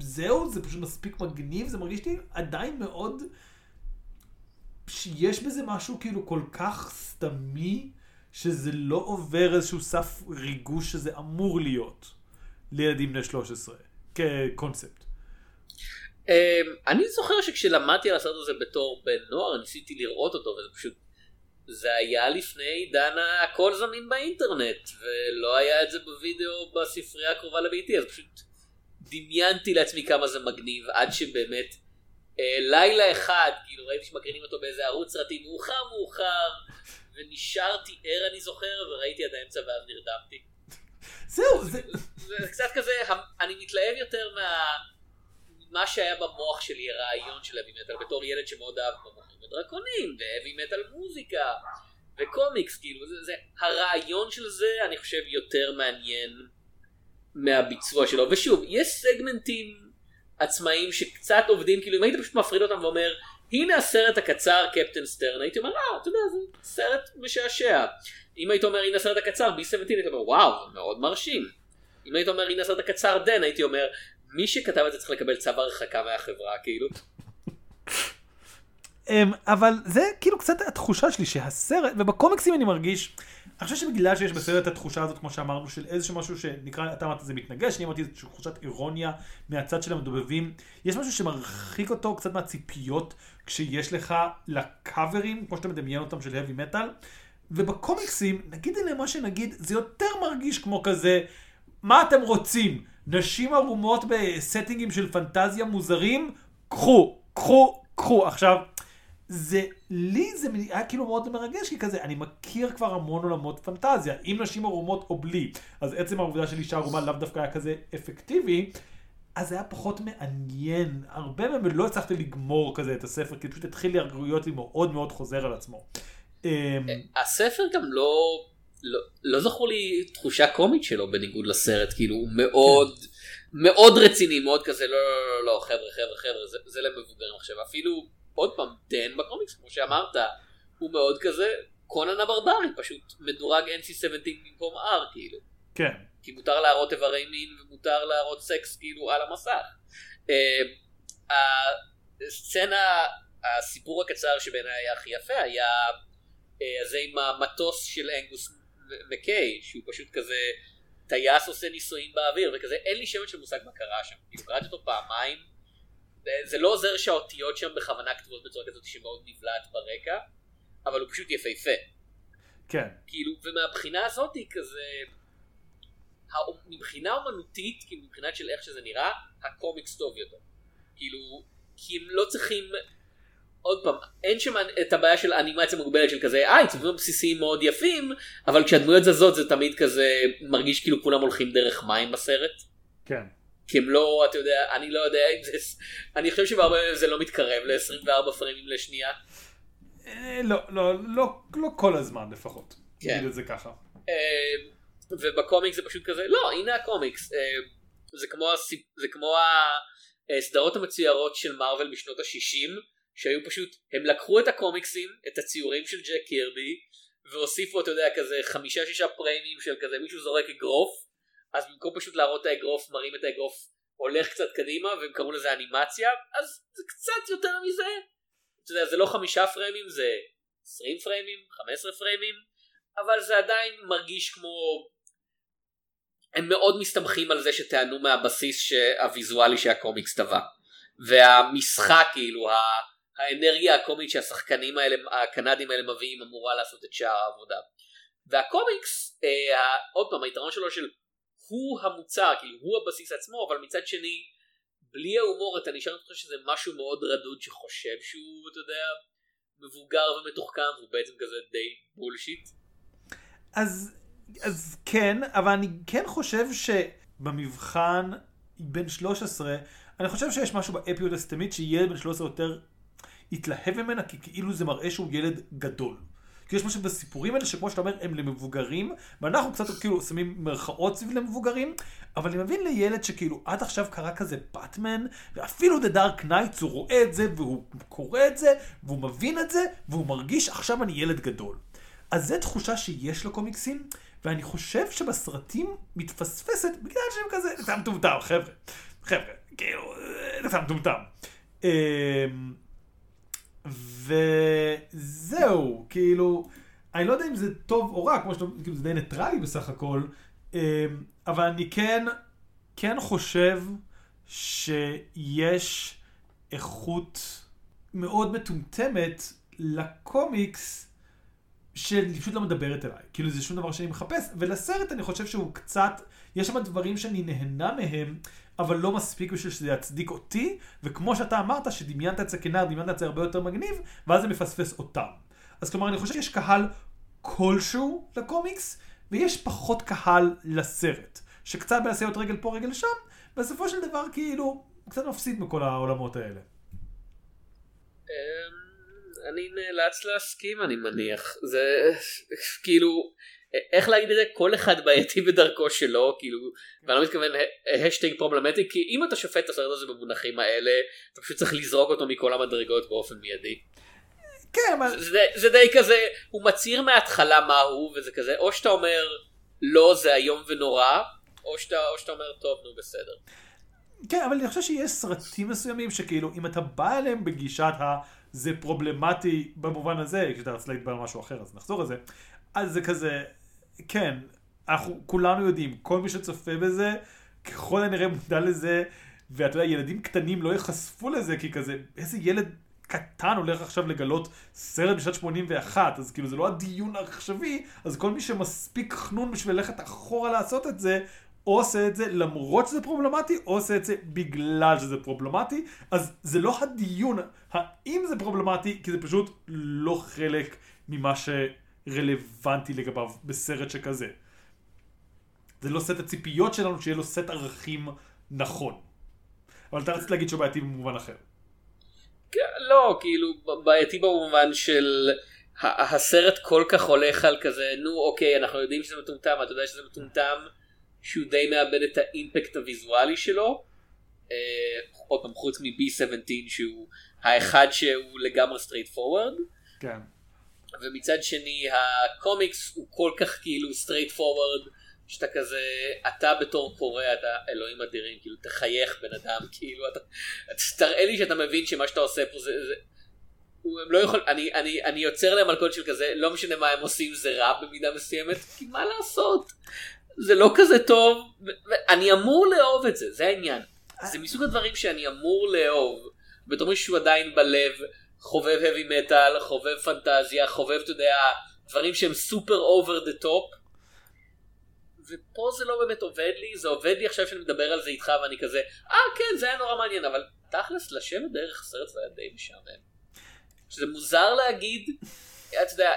Speaker 1: זהו, זה פשוט מספיק מגניב, זה מרגיש לי עדיין מאוד, שיש בזה משהו כאילו כל כך סתמי, שזה לא עובר איזשהו סף ריגוש שזה אמור להיות לילדים בני 13, כקונספט.
Speaker 2: אמ, אני זוכר שכשלמדתי על הסרט הזה בתור בן נוער ניסיתי לראות אותו וזה פשוט זה היה לפני עידן הכל זמין באינטרנט ולא היה את זה בווידאו בספרייה הקרובה לביתי אז פשוט דמיינתי לעצמי כמה זה מגניב עד שבאמת אה, לילה אחד כאילו ראיתי שמקרינים אותו באיזה ערוץ סרטים מאוחר מאוחר ונשארתי ער אני זוכר וראיתי עד האמצע ואז נרדמתי.
Speaker 1: זהו, זה...
Speaker 2: זה קצת כזה אני מתלהב יותר מה... מה שהיה במוח שלי הרעיון של heavy metal בתור ילד שמאוד אהב במוחים ודרקונים והאבי מטאל מוזיקה וקומיקס כאילו זה, זה הרעיון של זה אני חושב יותר מעניין מהביצוע שלו. ושוב יש סגמנטים עצמאיים שקצת עובדים כאילו אם היית פשוט מפריד אותם ואומר הנה הסרט הקצר קפטן סטרן הייתי אומר אה אתה יודע זה סרט משעשע אם היית אומר הנה הסרט הקצר B17 הייתי אומר וואו מאוד מרשים אם היית אומר הנה הסרט הקצר דן הייתי אומר מי שכתב את זה צריך לקבל צו הרחקה מהחברה כאילו.
Speaker 1: אמ, אבל זה כאילו קצת התחושה שלי שהסרט, ובקומיקסים אני מרגיש, אני חושב שבגלל שיש בסרט התחושה הזאת, כמו שאמרנו, של איזשהו משהו שנקרא, אתה אמרת זה מתנגש, אני אמרתי זה תחושת אירוניה מהצד של המדובבים, יש משהו שמרחיק אותו קצת מהציפיות כשיש לך לקאברים, כמו שאתה מדמיין אותם של heavy metal, ובקומיקסים, נגיד עליהם מה שנגיד, זה יותר מרגיש כמו כזה, מה אתם רוצים? נשים ערומות בסטינגים של פנטזיה מוזרים? קחו, קחו, קחו. עכשיו, זה, לי זה היה כאילו מאוד מרגש, כי כזה, אני מכיר כבר המון עולמות פנטזיה, עם נשים ערומות או בלי. אז עצם העובדה של אישה ערומה לאו דווקא היה כזה אפקטיבי, אז זה היה פחות מעניין. הרבה מהם לא הצלחתי לגמור כזה את הספר, כי פשוט התחיל להיות לי מאוד מאוד חוזר על עצמו. אמ,
Speaker 2: הספר גם לא, לא, לא זכור לי תחושה קומית שלו בניגוד לסרט, כאילו הוא מאוד, מאוד רציני, מאוד כזה, לא, לא, לא, לא, חבר'ה, חבר'ה, חבר'ה, זה, זה למבוגרים עכשיו, אפילו, עוד פעם, דן בקומיקס, כמו שאמרת, הוא מאוד כזה, קונן הברברי, פשוט מדורג NC-17 במקום R, כאילו.
Speaker 1: כן.
Speaker 2: כי מותר להראות איברי מין ומותר להראות סקס כאילו על המסך. אה, הסצנה הסיפור הקצר שבעיניי היה הכי יפה היה אה, זה עם המטוס של אנגוס מקיי שהוא פשוט כזה טייס עושה ניסויים באוויר וכזה אין לי שמץ של מושג מה קרה שם. כאילו קראתי אותו פעמיים. זה לא עוזר שהאותיות שם בכוונה כתובות בצורה כזאת שמאוד נבלעת ברקע אבל הוא פשוט יפהפה.
Speaker 1: כן.
Speaker 2: כאילו ומהבחינה הזאת היא כזה מבחינה אומנותית כאילו מבחינת של איך שזה נראה הקומיקס טוב יותר. כאילו כי הם לא צריכים עוד פעם, אין שם את הבעיה של אנימציה מוגבלת של כזה, אה, עיצובים בסיסיים מאוד יפים, אבל כשהדמויות זזות זה תמיד כזה מרגיש כאילו כולם הולכים דרך מים בסרט.
Speaker 1: כן.
Speaker 2: כי הם לא, אתה יודע, אני לא יודע אם זה, אני חושב שבהרבה מהם זה לא מתקרב ל-24 פריימים לשנייה.
Speaker 1: אה, לא, לא, לא, לא כל הזמן לפחות. כן. נגיד את זה ככה.
Speaker 2: אה, ובקומיקס זה פשוט כזה, לא, הנה הקומיקס. אה, זה כמו, זה כמו הסדרות המצוירות של מארוול בשנות ה-60. שהיו פשוט, הם לקחו את הקומיקסים, את הציורים של ג'ק קירבי, והוסיפו, אתה יודע, כזה חמישה שישה פריימים של כזה מישהו זורק אגרוף, אז במקום פשוט להראות את האגרוף, מראים את האגרוף הולך קצת קדימה, והם קראו לזה אנימציה, אז זה קצת יותר מזה. אתה יודע, זה לא חמישה פריימים, זה עשרים פריימים, חמש עשרה פריימים, אבל זה עדיין מרגיש כמו... הם מאוד מסתמכים על זה שטענו מהבסיס הוויזואלי שהקומיקס טבע. והמשחק כאילו, האנרגיה הקומית שהשחקנים האלה, הקנדים האלה מביאים אמורה לעשות את שאר העבודה. והקומיקס, אה, עוד פעם, היתרון שלו של הוא המוצר, כאילו הוא הבסיס עצמו, אבל מצד שני, בלי ההומור אתה נשאר לך שזה משהו מאוד רדוד שחושב שהוא, אתה יודע, מבוגר ומתוחכם, והוא בעצם כזה די בולשיט.
Speaker 1: אז, אז כן, אבל אני כן חושב שבמבחן בין 13, אני חושב שיש משהו באפיות הסתמית שילד בן 13 יותר התלהב ממנה כי כאילו זה מראה שהוא ילד גדול. כי יש משהו בסיפורים האלה שכמו שאתה אומר הם למבוגרים ואנחנו קצת כאילו שמים מרכאות סביב למבוגרים אבל אני מבין לילד שכאילו עד עכשיו קרה כזה באטמן ואפילו The Dark Knights הוא רואה את זה והוא קורא את זה והוא מבין את זה והוא מרגיש עכשיו אני ילד גדול. אז זו תחושה שיש לקומיקסים ואני חושב שבסרטים מתפספסת בגלל שהם כזה נתן מטומטם חבר'ה חבר'ה כאילו נתן מטומטם. וזהו, כאילו, אני לא יודע אם זה טוב או רע, כמו שאתה, כאילו זה די ניטרלי בסך הכל, אמ, אבל אני כן, כן חושב שיש איכות מאוד מטומטמת לקומיקס שפשוט לא מדברת אליי. כאילו זה שום דבר שאני מחפש, ולסרט אני חושב שהוא קצת, יש שם דברים שאני נהנה מהם, אבל לא מספיק בשביל שזה יצדיק אותי, וכמו שאתה אמרת, שדמיינת את זה כנער, דמיינת את זה הרבה יותר מגניב, ואז זה מפספס אותם. אז כלומר, אני חושב שיש קהל כלשהו לקומיקס, ויש פחות קהל לסרט, שקצת מנסה להיות רגל פה, רגל שם, בסופו של דבר, כאילו, קצת מפסיד מכל העולמות האלה.
Speaker 2: אמ, אני נאלץ להסכים, אני מניח. זה כאילו... איך להגיד את זה כל אחד בעייתי בדרכו שלו כאילו ואני לא מתכוון השטג פרובלמטי כי אם אתה שופט את הסרט הזה במונחים האלה אתה פשוט צריך לזרוק אותו מכל המדרגות באופן מיידי.
Speaker 1: כן אבל
Speaker 2: זה, זה, זה די כזה הוא מצהיר מההתחלה מה הוא וזה כזה או שאתה אומר לא זה איום ונורא או שאתה, או שאתה אומר טוב נו בסדר.
Speaker 1: כן אבל אני חושב שיש סרטים מסוימים שכאילו אם אתה בא אליהם בגישת ה... זה פרובלמטי במובן הזה, כשאתה רצית להתבר על משהו אחר אז נחזור לזה, אז זה כזה, כן, אנחנו כולנו יודעים, כל מי שצופה בזה, ככל הנראה מודע לזה, ואתה יודע, ילדים קטנים לא ייחשפו לזה, כי כזה, איזה ילד קטן הולך עכשיו לגלות סרט בשנת 81, אז כאילו זה לא הדיון העכשווי, אז כל מי שמספיק חנון בשביל ללכת אחורה לעשות את זה, או עושה את זה למרות שזה פרובלמטי, או עושה את זה בגלל שזה פרובלמטי, אז זה לא הדיון האם זה פרובלמטי, כי זה פשוט לא חלק ממה ש... רלוונטי לגביו בסרט שכזה. זה לא סט הציפיות שלנו שיהיה לו סט ערכים נכון. אבל אתה רצית להגיד שהוא בעייתי במובן אחר.
Speaker 2: כן, לא, כאילו בעייתי במובן של הסרט כל כך הולך על כזה, נו אוקיי, אנחנו יודעים שזה מטומטם, אתה יודע שזה מטומטם, שהוא די מאבד את האימפקט הוויזואלי שלו. אה, עוד פעם, חוץ מ-B17 שהוא האחד שהוא לגמרי straight forward.
Speaker 1: כן.
Speaker 2: ומצד שני הקומיקס הוא כל כך כאילו straight forward שאתה כזה אתה בתור קורא אתה אלוהים אדירים כאילו תחייך בן אדם כאילו אתה תראה לי שאתה מבין שמה שאתה עושה פה זה, זה הם לא יכול, אני, אני, אני יוצר להם מלכודת של כזה, לא משנה מה הם עושים זה רע במידה מסוימת, כי מה לעשות? זה לא כזה טוב, אני אמור לאהוב את זה, זה העניין. זה מסוג הדברים שאני אמור לאהוב, בתור מישהו עדיין בלב, חובב heavy metal, חובב פנטזיה, חובב, אתה יודע, דברים שהם סופר over the top. ופה זה לא באמת עובד לי, זה עובד לי עכשיו שאני מדבר על זה איתך ואני כזה, אה כן זה היה נורא מעניין, אבל תכלס לשבת דרך סרט זה היה די משעמם. שזה מוזר להגיד, אתה יודע,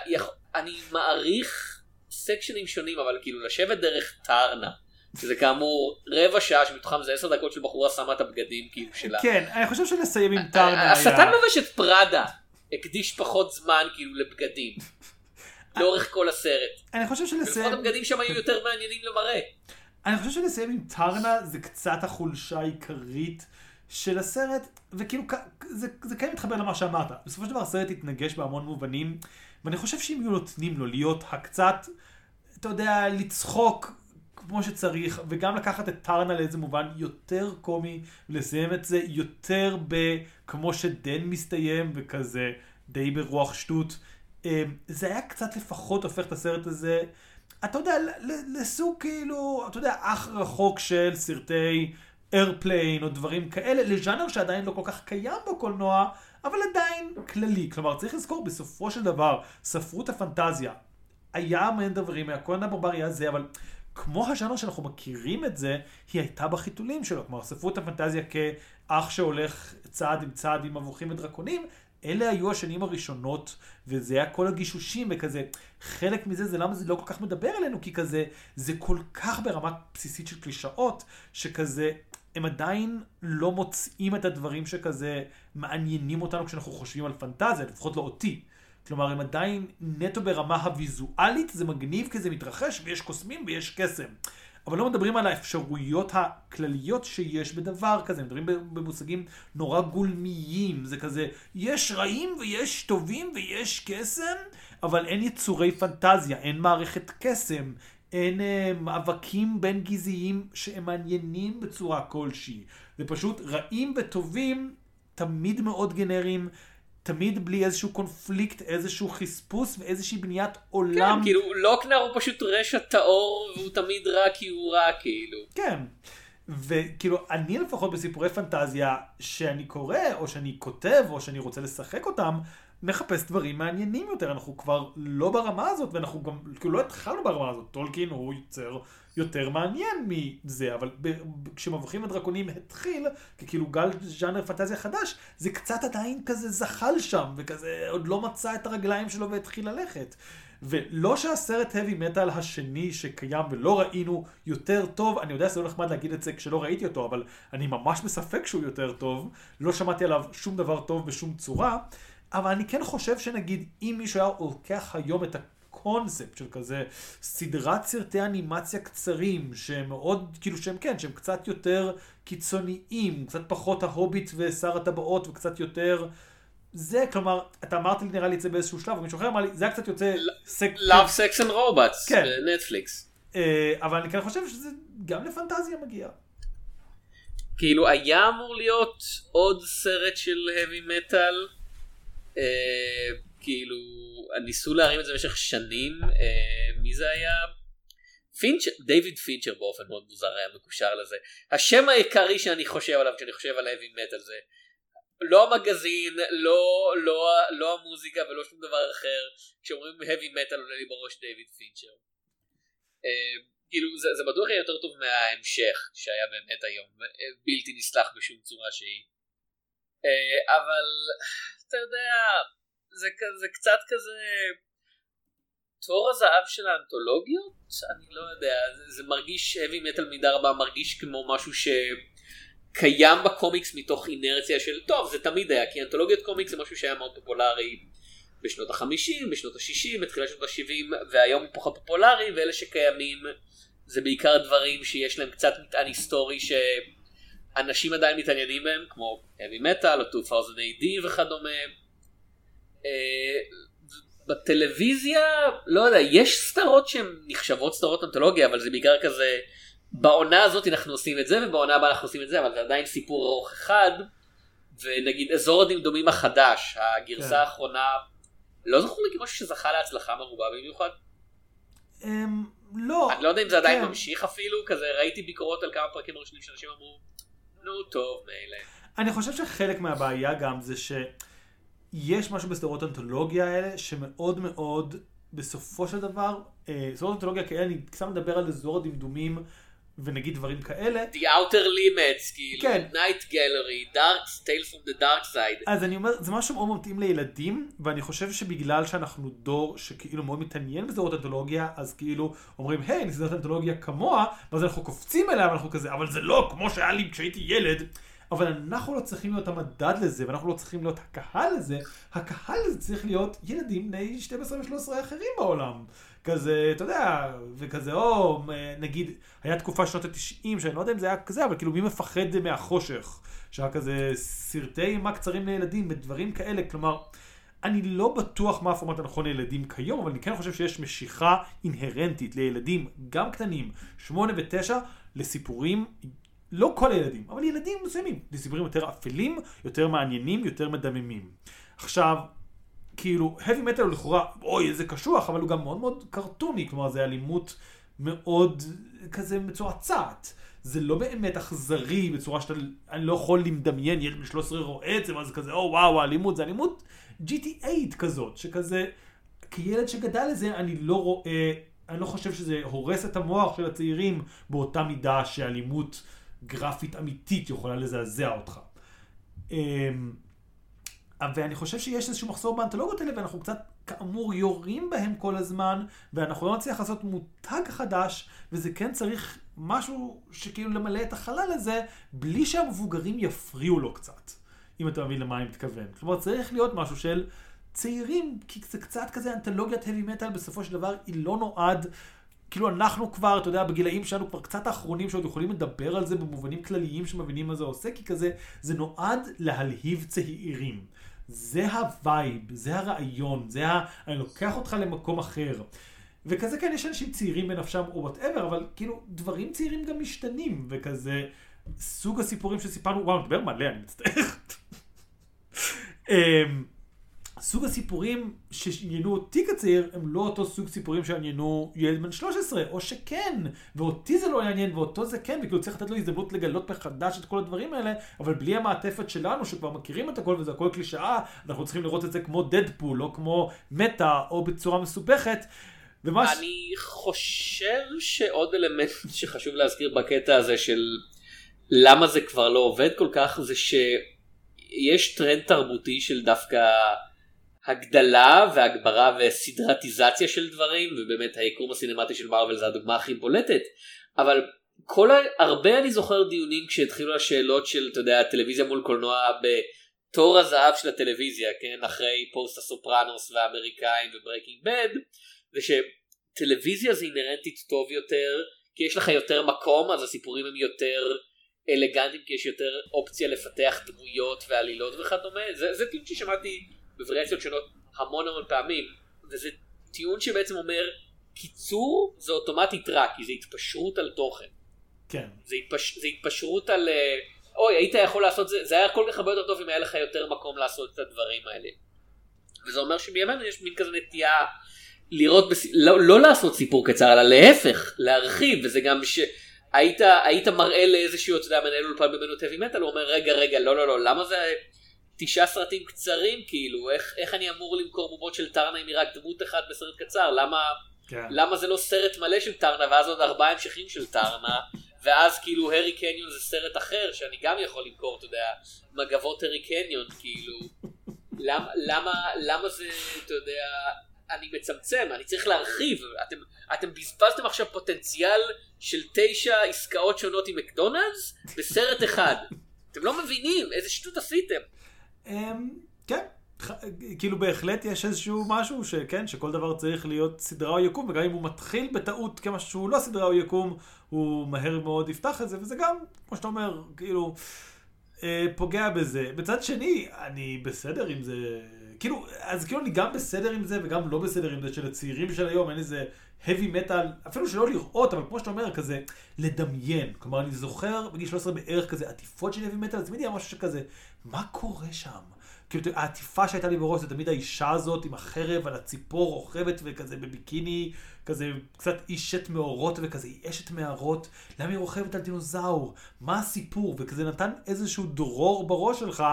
Speaker 2: אני מעריך סקשנים שונים, אבל כאילו לשבת דרך טרנה. שזה כאמור רבע שעה שמתוכם זה עשר דקות של בחורה שמה את הבגדים כאילו שלה.
Speaker 1: כן, אני חושב שנסיים עם טרנה.
Speaker 2: השטן מבשת פראדה הקדיש פחות זמן כאילו לבגדים. לאורך כל הסרט.
Speaker 1: אני חושב שלסיים...
Speaker 2: לפחות הבגדים שם היו יותר מעניינים למראה.
Speaker 1: אני חושב שלסיים עם טרנה זה קצת החולשה העיקרית של הסרט, וכאילו זה, זה כן מתחבר למה שאמרת. בסופו של דבר הסרט התנגש בהמון מובנים, ואני חושב שאם היו נותנים לו להיות הקצת, אתה יודע, לצחוק כמו שצריך, וגם לקחת את טרנה לאיזה מובן יותר קומי, ולסיים את זה יותר בכמו שדן מסתיים, וכזה די ברוח שטות. אמ, זה היה קצת לפחות הופך את הסרט הזה, אתה יודע, לסוג כאילו, אתה יודע, אח רחוק של סרטי איירפליין או דברים כאלה, לז'אנר שעדיין לא כל כך קיים בקולנוע, אבל עדיין כללי. כלומר, צריך לזכור, בסופו של דבר, ספרות הפנטזיה, היה המון דברים, הקונן הברברי היה זה, אבל כמו הז'אנר שאנחנו מכירים את זה, היא הייתה בחיתולים שלו. כלומר, ספרות הפנטזיה כאח שהולך צעד עם צעד עם מבוכים ודרקונים, אלה היו השנים הראשונות, וזה היה כל הגישושים וכזה. חלק מזה זה למה זה לא כל כך מדבר אלינו, כי כזה, זה כל כך ברמה בסיסית של קלישאות, שכזה, הם עדיין לא מוצאים את הדברים שכזה מעניינים אותנו כשאנחנו חושבים על פנטזיה, לפחות לא אותי. כלומר, הם עדיין נטו ברמה הוויזואלית, זה מגניב כי זה מתרחש ויש קוסמים ויש קסם. אבל לא מדברים על האפשרויות הכלליות שיש בדבר כזה, מדברים במושגים נורא גולמיים, זה כזה, יש רעים ויש טובים ויש קסם, אבל אין יצורי פנטזיה, אין מערכת קסם, אין אה, מאבקים בין גזעיים שהם מעניינים בצורה כלשהי. זה פשוט רעים וטובים, תמיד מאוד גנריים, תמיד בלי איזשהו קונפליקט, איזשהו חספוס ואיזושהי בניית עולם.
Speaker 2: כן, כאילו לוקנר הוא פשוט רשע טהור והוא תמיד רע כי הוא רע כאילו.
Speaker 1: כן. וכאילו אני לפחות בסיפורי פנטזיה שאני קורא או שאני כותב או שאני רוצה לשחק אותם מחפש דברים מעניינים יותר. אנחנו כבר לא ברמה הזאת ואנחנו גם כאילו לא התחלנו ברמה הזאת. טולקין הוא יוצר יותר מעניין מזה, אבל כשמבוכים הדרקונים התחיל, ככאילו גל ז'אנר פנטזיה חדש, זה קצת עדיין כזה זחל שם, וכזה עוד לא מצא את הרגליים שלו והתחיל ללכת. ולא שהסרט heavy metal השני שקיים ולא ראינו יותר טוב, אני יודע שזה לא נחמד להגיד את זה כשלא ראיתי אותו, אבל אני ממש בספק שהוא יותר טוב, לא שמעתי עליו שום דבר טוב בשום צורה, אבל אני כן חושב שנגיד אם מישהו היה לוקח היום את הקונספט של כזה סדרת סרטי אנימציה קצרים שהם מאוד, כאילו שהם כן, שהם קצת יותר קיצוניים, קצת פחות ההוביט ושר הטבעות וקצת יותר זה, כלומר, אתה אמרת לי נראה לי את זה באיזשהו שלב, ומישהו אחר אמר לי, זה היה קצת יוצא...
Speaker 2: Love, Sex and Robots כן. בנטפליקס.
Speaker 1: אה, אבל אני כן חושב שזה גם לפנטזיה מגיע.
Speaker 2: כאילו היה אמור להיות עוד סרט של heavy metal, כאילו ניסו להרים את זה במשך שנים, אה, מי זה היה? פינצ'ר, דיוויד פינצ'ר באופן מאוד מוזר היה מקושר לזה. השם העיקרי שאני חושב עליו כשאני חושב על heavy metal זה לא המגזין, לא, לא, לא המוזיקה ולא שום דבר אחר. כשאומרים heavy metal עולה לי בראש דיוויד פינצ'ר. Uh, כאילו זה, זה בטוח יהיה יותר טוב מההמשך שהיה באמת היום בלתי נסלח בשום צורה שהיא. Uh, אבל אתה יודע זה, זה קצת כזה תור הזהב של האנתולוגיות? אני לא יודע זה, זה מרגיש heavy metal מידה רבה מרגיש כמו משהו ש... קיים בקומיקס מתוך אינרציה של טוב זה תמיד היה כי אנתולוגיות קומיקס זה משהו שהיה מאוד פופולרי בשנות החמישים, בשנות השישים, בתחילת שנות השבעים והיום הוא פחות פופולרי ואלה שקיימים זה בעיקר דברים שיש להם קצת מטען היסטורי שאנשים עדיין מתעניינים בהם כמו heavy metal או 2000 AD וכדומה. אה, בטלוויזיה לא יודע יש סדרות שהן נחשבות סדרות אנתולוגיה אבל זה בעיקר כזה בעונה הזאת אנחנו עושים את זה ובעונה הבאה אנחנו עושים את זה אבל זה עדיין סיפור ארוך אחד ונגיד אזור הדמדומים החדש, הגרסה
Speaker 1: כן.
Speaker 2: האחרונה, לא זכור לי כמשהו שזכה להצלחה מרובה במיוחד.
Speaker 1: אמ, לא.
Speaker 2: אני לא יודע אם זה עדיין
Speaker 1: כן.
Speaker 2: ממשיך אפילו, כזה ראיתי ביקורות על כמה פרקים ראשונים שאנשים אמרו, נו טוב, מילא.
Speaker 1: אני חושב שחלק מהבעיה גם זה שיש משהו בסדרות האנתולוגיה האלה שמאוד מאוד בסופו של דבר, אה, סדרות אנתולוגיה כאלה, אני קצת מדבר על אזור הדמדומים ונגיד דברים כאלה.
Speaker 2: The Outer Limits, כאילו,
Speaker 1: כן.
Speaker 2: Night Gallery, Dark, Tales from the Dark Side.
Speaker 1: אז אני אומר, זה משהו מאוד מתאים לילדים, ואני חושב שבגלל שאנחנו דור שכאילו מאוד מתעניין בסדרות אנתולוגיה, אז כאילו אומרים, היי, אני סדרת אנתולוגיה כמוה, ואז אנחנו קופצים אליה, ואנחנו כזה, אבל זה לא כמו שהיה לי כשהייתי ילד. אבל אנחנו לא צריכים להיות המדד לזה, ואנחנו לא צריכים להיות הקהל לזה, הקהל הזה צריך להיות ילדים בני 12 ו-13 אחרים בעולם. כזה, אתה יודע, וכזה, או נגיד, היה תקופה שנות ה-90, שאני לא יודע אם זה היה כזה, אבל כאילו מי מפחד מהחושך? שהיה כזה סרטי אימה קצרים לילדים, ודברים כאלה, כלומר, אני לא בטוח מה הפורמט הנכון לילדים כיום, אבל אני כן חושב שיש משיכה אינהרנטית לילדים, גם קטנים, שמונה ותשע, לסיפורים, לא כל הילדים, אבל ילדים מסוימים, לסיפורים יותר אפלים, יותר מעניינים, יותר מדממים. עכשיו, כאילו, heavy metal הוא לכאורה, אוי, איזה קשוח, אבל הוא גם מאוד מאוד קרטוני, כלומר, זה אלימות מאוד כזה מצועצעת. זה לא באמת אכזרי בצורה שאתה, אני לא יכול לדמיין, ילד בן 13 רואה את זה, ואז כזה, או וואו, האלימות, זה אלימות GTA כזאת, שכזה, כילד שגדל לזה, אני לא רואה, אני לא חושב שזה הורס את המוח של הצעירים באותה מידה שאלימות גרפית אמיתית יכולה לזעזע אותך. אמ, ואני חושב שיש איזשהו מחסור באנתולוגיות האלה, ואנחנו קצת, כאמור, יורים בהם כל הזמן, ואנחנו לא נצליח לעשות מותג חדש, וזה כן צריך משהו שכאילו למלא את החלל הזה, בלי שהמבוגרים יפריעו לו קצת, אם אתה מבין למה אני מתכוון. כלומר, צריך להיות משהו של צעירים, כי זה קצת כזה אנתולוגיית heavy metal, בסופו של דבר היא לא נועד... כאילו אנחנו כבר, אתה יודע, בגילאים שלנו כבר קצת האחרונים שעוד יכולים לדבר על זה במובנים כלליים שמבינים מה זה עושה, כי כזה, זה נועד להלהיב צעירים. זה ה vibe, זה הרעיון, זה ה... אני לוקח אותך למקום אחר. וכזה כן, יש אנשים צעירים בנפשם או whatever, אבל כאילו, דברים צעירים גם משתנים, וכזה, סוג הסיפורים שסיפרנו, וואו, אני מדבר מלא, אני מצטער. סוג הסיפורים שעניינו אותי כצעיר, הם לא אותו סוג סיפורים שעניינו ילד בן 13, או שכן, ואותי זה לא יעניין, ואותו זה כן, וכאילו צריך לתת לו הזדמנות לגלות מחדש את כל הדברים האלה, אבל בלי המעטפת שלנו, שכבר מכירים את הכל וזה הכל קלישאה, אנחנו צריכים לראות את זה כמו דדפול, לא כמו מטא, או בצורה מסובכת. ומש...
Speaker 2: אני חושב שעוד אלמנט שחשוב להזכיר בקטע הזה של למה זה כבר לא עובד כל כך, זה שיש טרנד תרבותי של דווקא... הגדלה והגברה וסדרטיזציה של דברים ובאמת היקום הסינמטי של מארוול זה הדוגמה הכי בולטת. אבל כל ה... הרבה אני זוכר דיונים כשהתחילו השאלות של אתה יודע טלוויזיה מול קולנוע בתור הזהב של הטלוויזיה כן? אחרי פוסט הסופרנוס והאמריקאים ו Breaking Bad זה שטלוויזיה זה אינהרנטית טוב יותר כי יש לך יותר מקום אז הסיפורים הם יותר אלגנטיים כי יש יותר אופציה לפתח דמויות ועלילות וכדומה. זה, זה טיעון ששמעתי בווריאציות שונות המון המון פעמים וזה טיעון שבעצם אומר קיצור זה אוטומטית רע כי זה התפשרות על תוכן.
Speaker 1: כן.
Speaker 2: זה, התפש... זה התפשרות על אה, אוי היית יכול לעשות זה זה היה כל כך הרבה יותר טוב אם היה לך יותר מקום לעשות את הדברים האלה. וזה אומר שבימינו יש מין כזה נטייה לראות בס... לא, לא לעשות סיפור קצר אלא להפך להרחיב וזה גם ש... היית, היית מראה לאיזשהו, אתה יודע, מנהל אולפן במנות heavy metal, הוא אומר, רגע, רגע, לא, לא, לא, למה זה תשעה סרטים קצרים, כאילו, איך, איך אני אמור למכור בובות של טרנה אם היא רק דמות אחת בסרט קצר, למה,
Speaker 1: כן.
Speaker 2: למה זה לא סרט מלא של טרנה, ואז עוד ארבעה המשכים של טרנה, ואז כאילו הרי קניון זה סרט אחר, שאני גם יכול למכור, אתה יודע, מגבות הרי קניון, כאילו, למה, למה, למה זה, אתה יודע, אני מצמצם, אני צריך להרחיב, אתם, אתם בזבזתם עכשיו פוטנציאל של תשע עסקאות שונות עם מקדונלדס בסרט אחד. אתם לא מבינים איזה שטות עשיתם.
Speaker 1: אמ, כן, כאילו בהחלט יש איזשהו משהו שכן, שכל דבר צריך להיות סדרה או יקום, וגם אם הוא מתחיל בטעות כמשהו שהוא לא סדרה או יקום, הוא מהר מאוד יפתח את זה, וזה גם, כמו שאתה אומר, כאילו, אה, פוגע בזה. מצד שני, אני בסדר עם זה, כאילו, אז כאילו אני גם בסדר עם זה וגם לא בסדר עם זה שלצעירים של היום אין איזה heavy metal, אפילו שלא לראות, אבל כמו שאתה אומר, כזה לדמיין. כלומר, אני זוכר בגיל 13 בערך כזה עטיפות של heavy metal, תמיד היה משהו שכזה, מה קורה שם? כאילו, העטיפה שהייתה לי בראש זה תמיד האישה הזאת עם החרב על הציפור רוכבת וכזה בביקיני, כזה קצת איש שת מאורות וכזה אשת מערות, למה היא רוכבת על דינוזאור? מה הסיפור? וכזה נתן איזשהו דרור בראש שלך,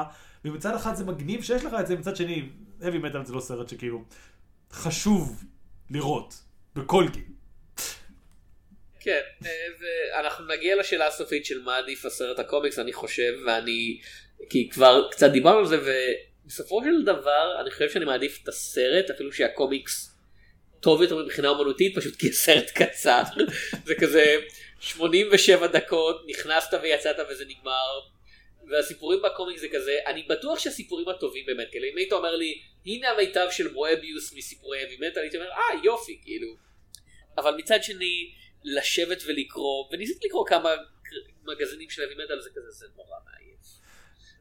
Speaker 1: ומצד אחד זה מגניב שיש לך את זה, מצד שני, heavy metal זה לא סרט שכאילו חשוב לראות בכל גיל.
Speaker 2: כן, אה, ואנחנו נגיע לשאלה הסופית של מה עדיף הסרט הקומיקס, אני חושב, ואני, כי כבר קצת דיברנו על זה, ובסופו של דבר אני חושב שאני מעדיף את הסרט, אפילו שהקומיקס טוב יותר מבחינה אומנותית, פשוט כי הסרט קצר, זה כזה 87 דקות, נכנסת ויצאת וזה נגמר. והסיפורים בקומיקס זה כזה, אני בטוח שהסיפורים הטובים באמת, כאילו אם היית אומר לי, הנה המיטב של מואביוס מסיפורי אבי מטאל, הייתי אומר, אה יופי, כאילו. אבל מצד שני, לשבת ולקרוא, וניסיתי לקרוא כמה מגזינים של אבי מטאל, זה כזה, זה נורא מעייף.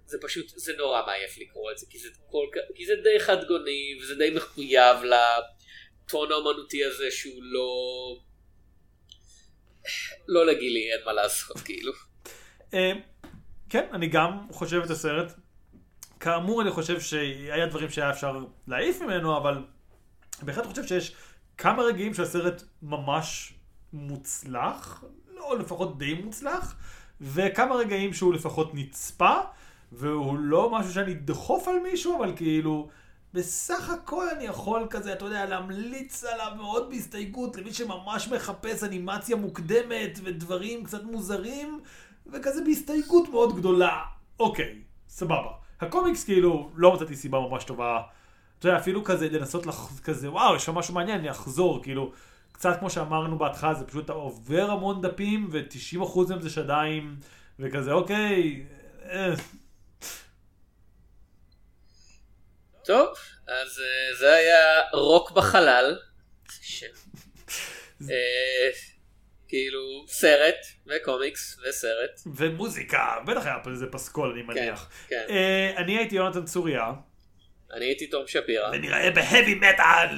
Speaker 2: זה פשוט, זה נורא מעייף לקרוא את זה, כי זה, כל, כי זה די חד גוני, וזה די מחויב לטון האומנותי הזה שהוא לא... לא לגילי, אין מה לעשות, כאילו.
Speaker 1: אה, כן, אני גם חושב את הסרט. כאמור, אני חושב שהיה דברים שהיה אפשר להעיף ממנו, אבל בהחלט חושב שיש כמה רגעים שהסרט ממש מוצלח, או לפחות די מוצלח, וכמה רגעים שהוא לפחות נצפה, והוא לא משהו שאני אדחוף על מישהו, אבל כאילו, בסך הכל אני יכול כזה, אתה יודע, להמליץ עליו מאוד בהסתייגות למי שממש מחפש אנימציה מוקדמת ודברים קצת מוזרים, וכזה בהסתייגות מאוד גדולה. אוקיי, סבבה. הקומיקס כאילו, לא מצאתי סיבה ממש טובה. אתה יודע, אפילו כזה לנסות לח... כזה, וואו, יש שם משהו מעניין, אני אחזור, כאילו, קצת כמו שאמרנו בהתחלה, זה פשוט עובר המון דפים, ו-90% מהם זה שדיים, וכזה, אוקיי, אה.
Speaker 2: טוב, אז uh, זה היה רוק בחלל. uh, כאילו סרט וקומיקס וסרט.
Speaker 1: ומוזיקה, בטח היה פה איזה פסקול אני מניח.
Speaker 2: כן, כן.
Speaker 1: Uh, אני הייתי יונתן צוריה.
Speaker 2: אני הייתי תום שפירא.
Speaker 1: ונראה בהאבי מטאל.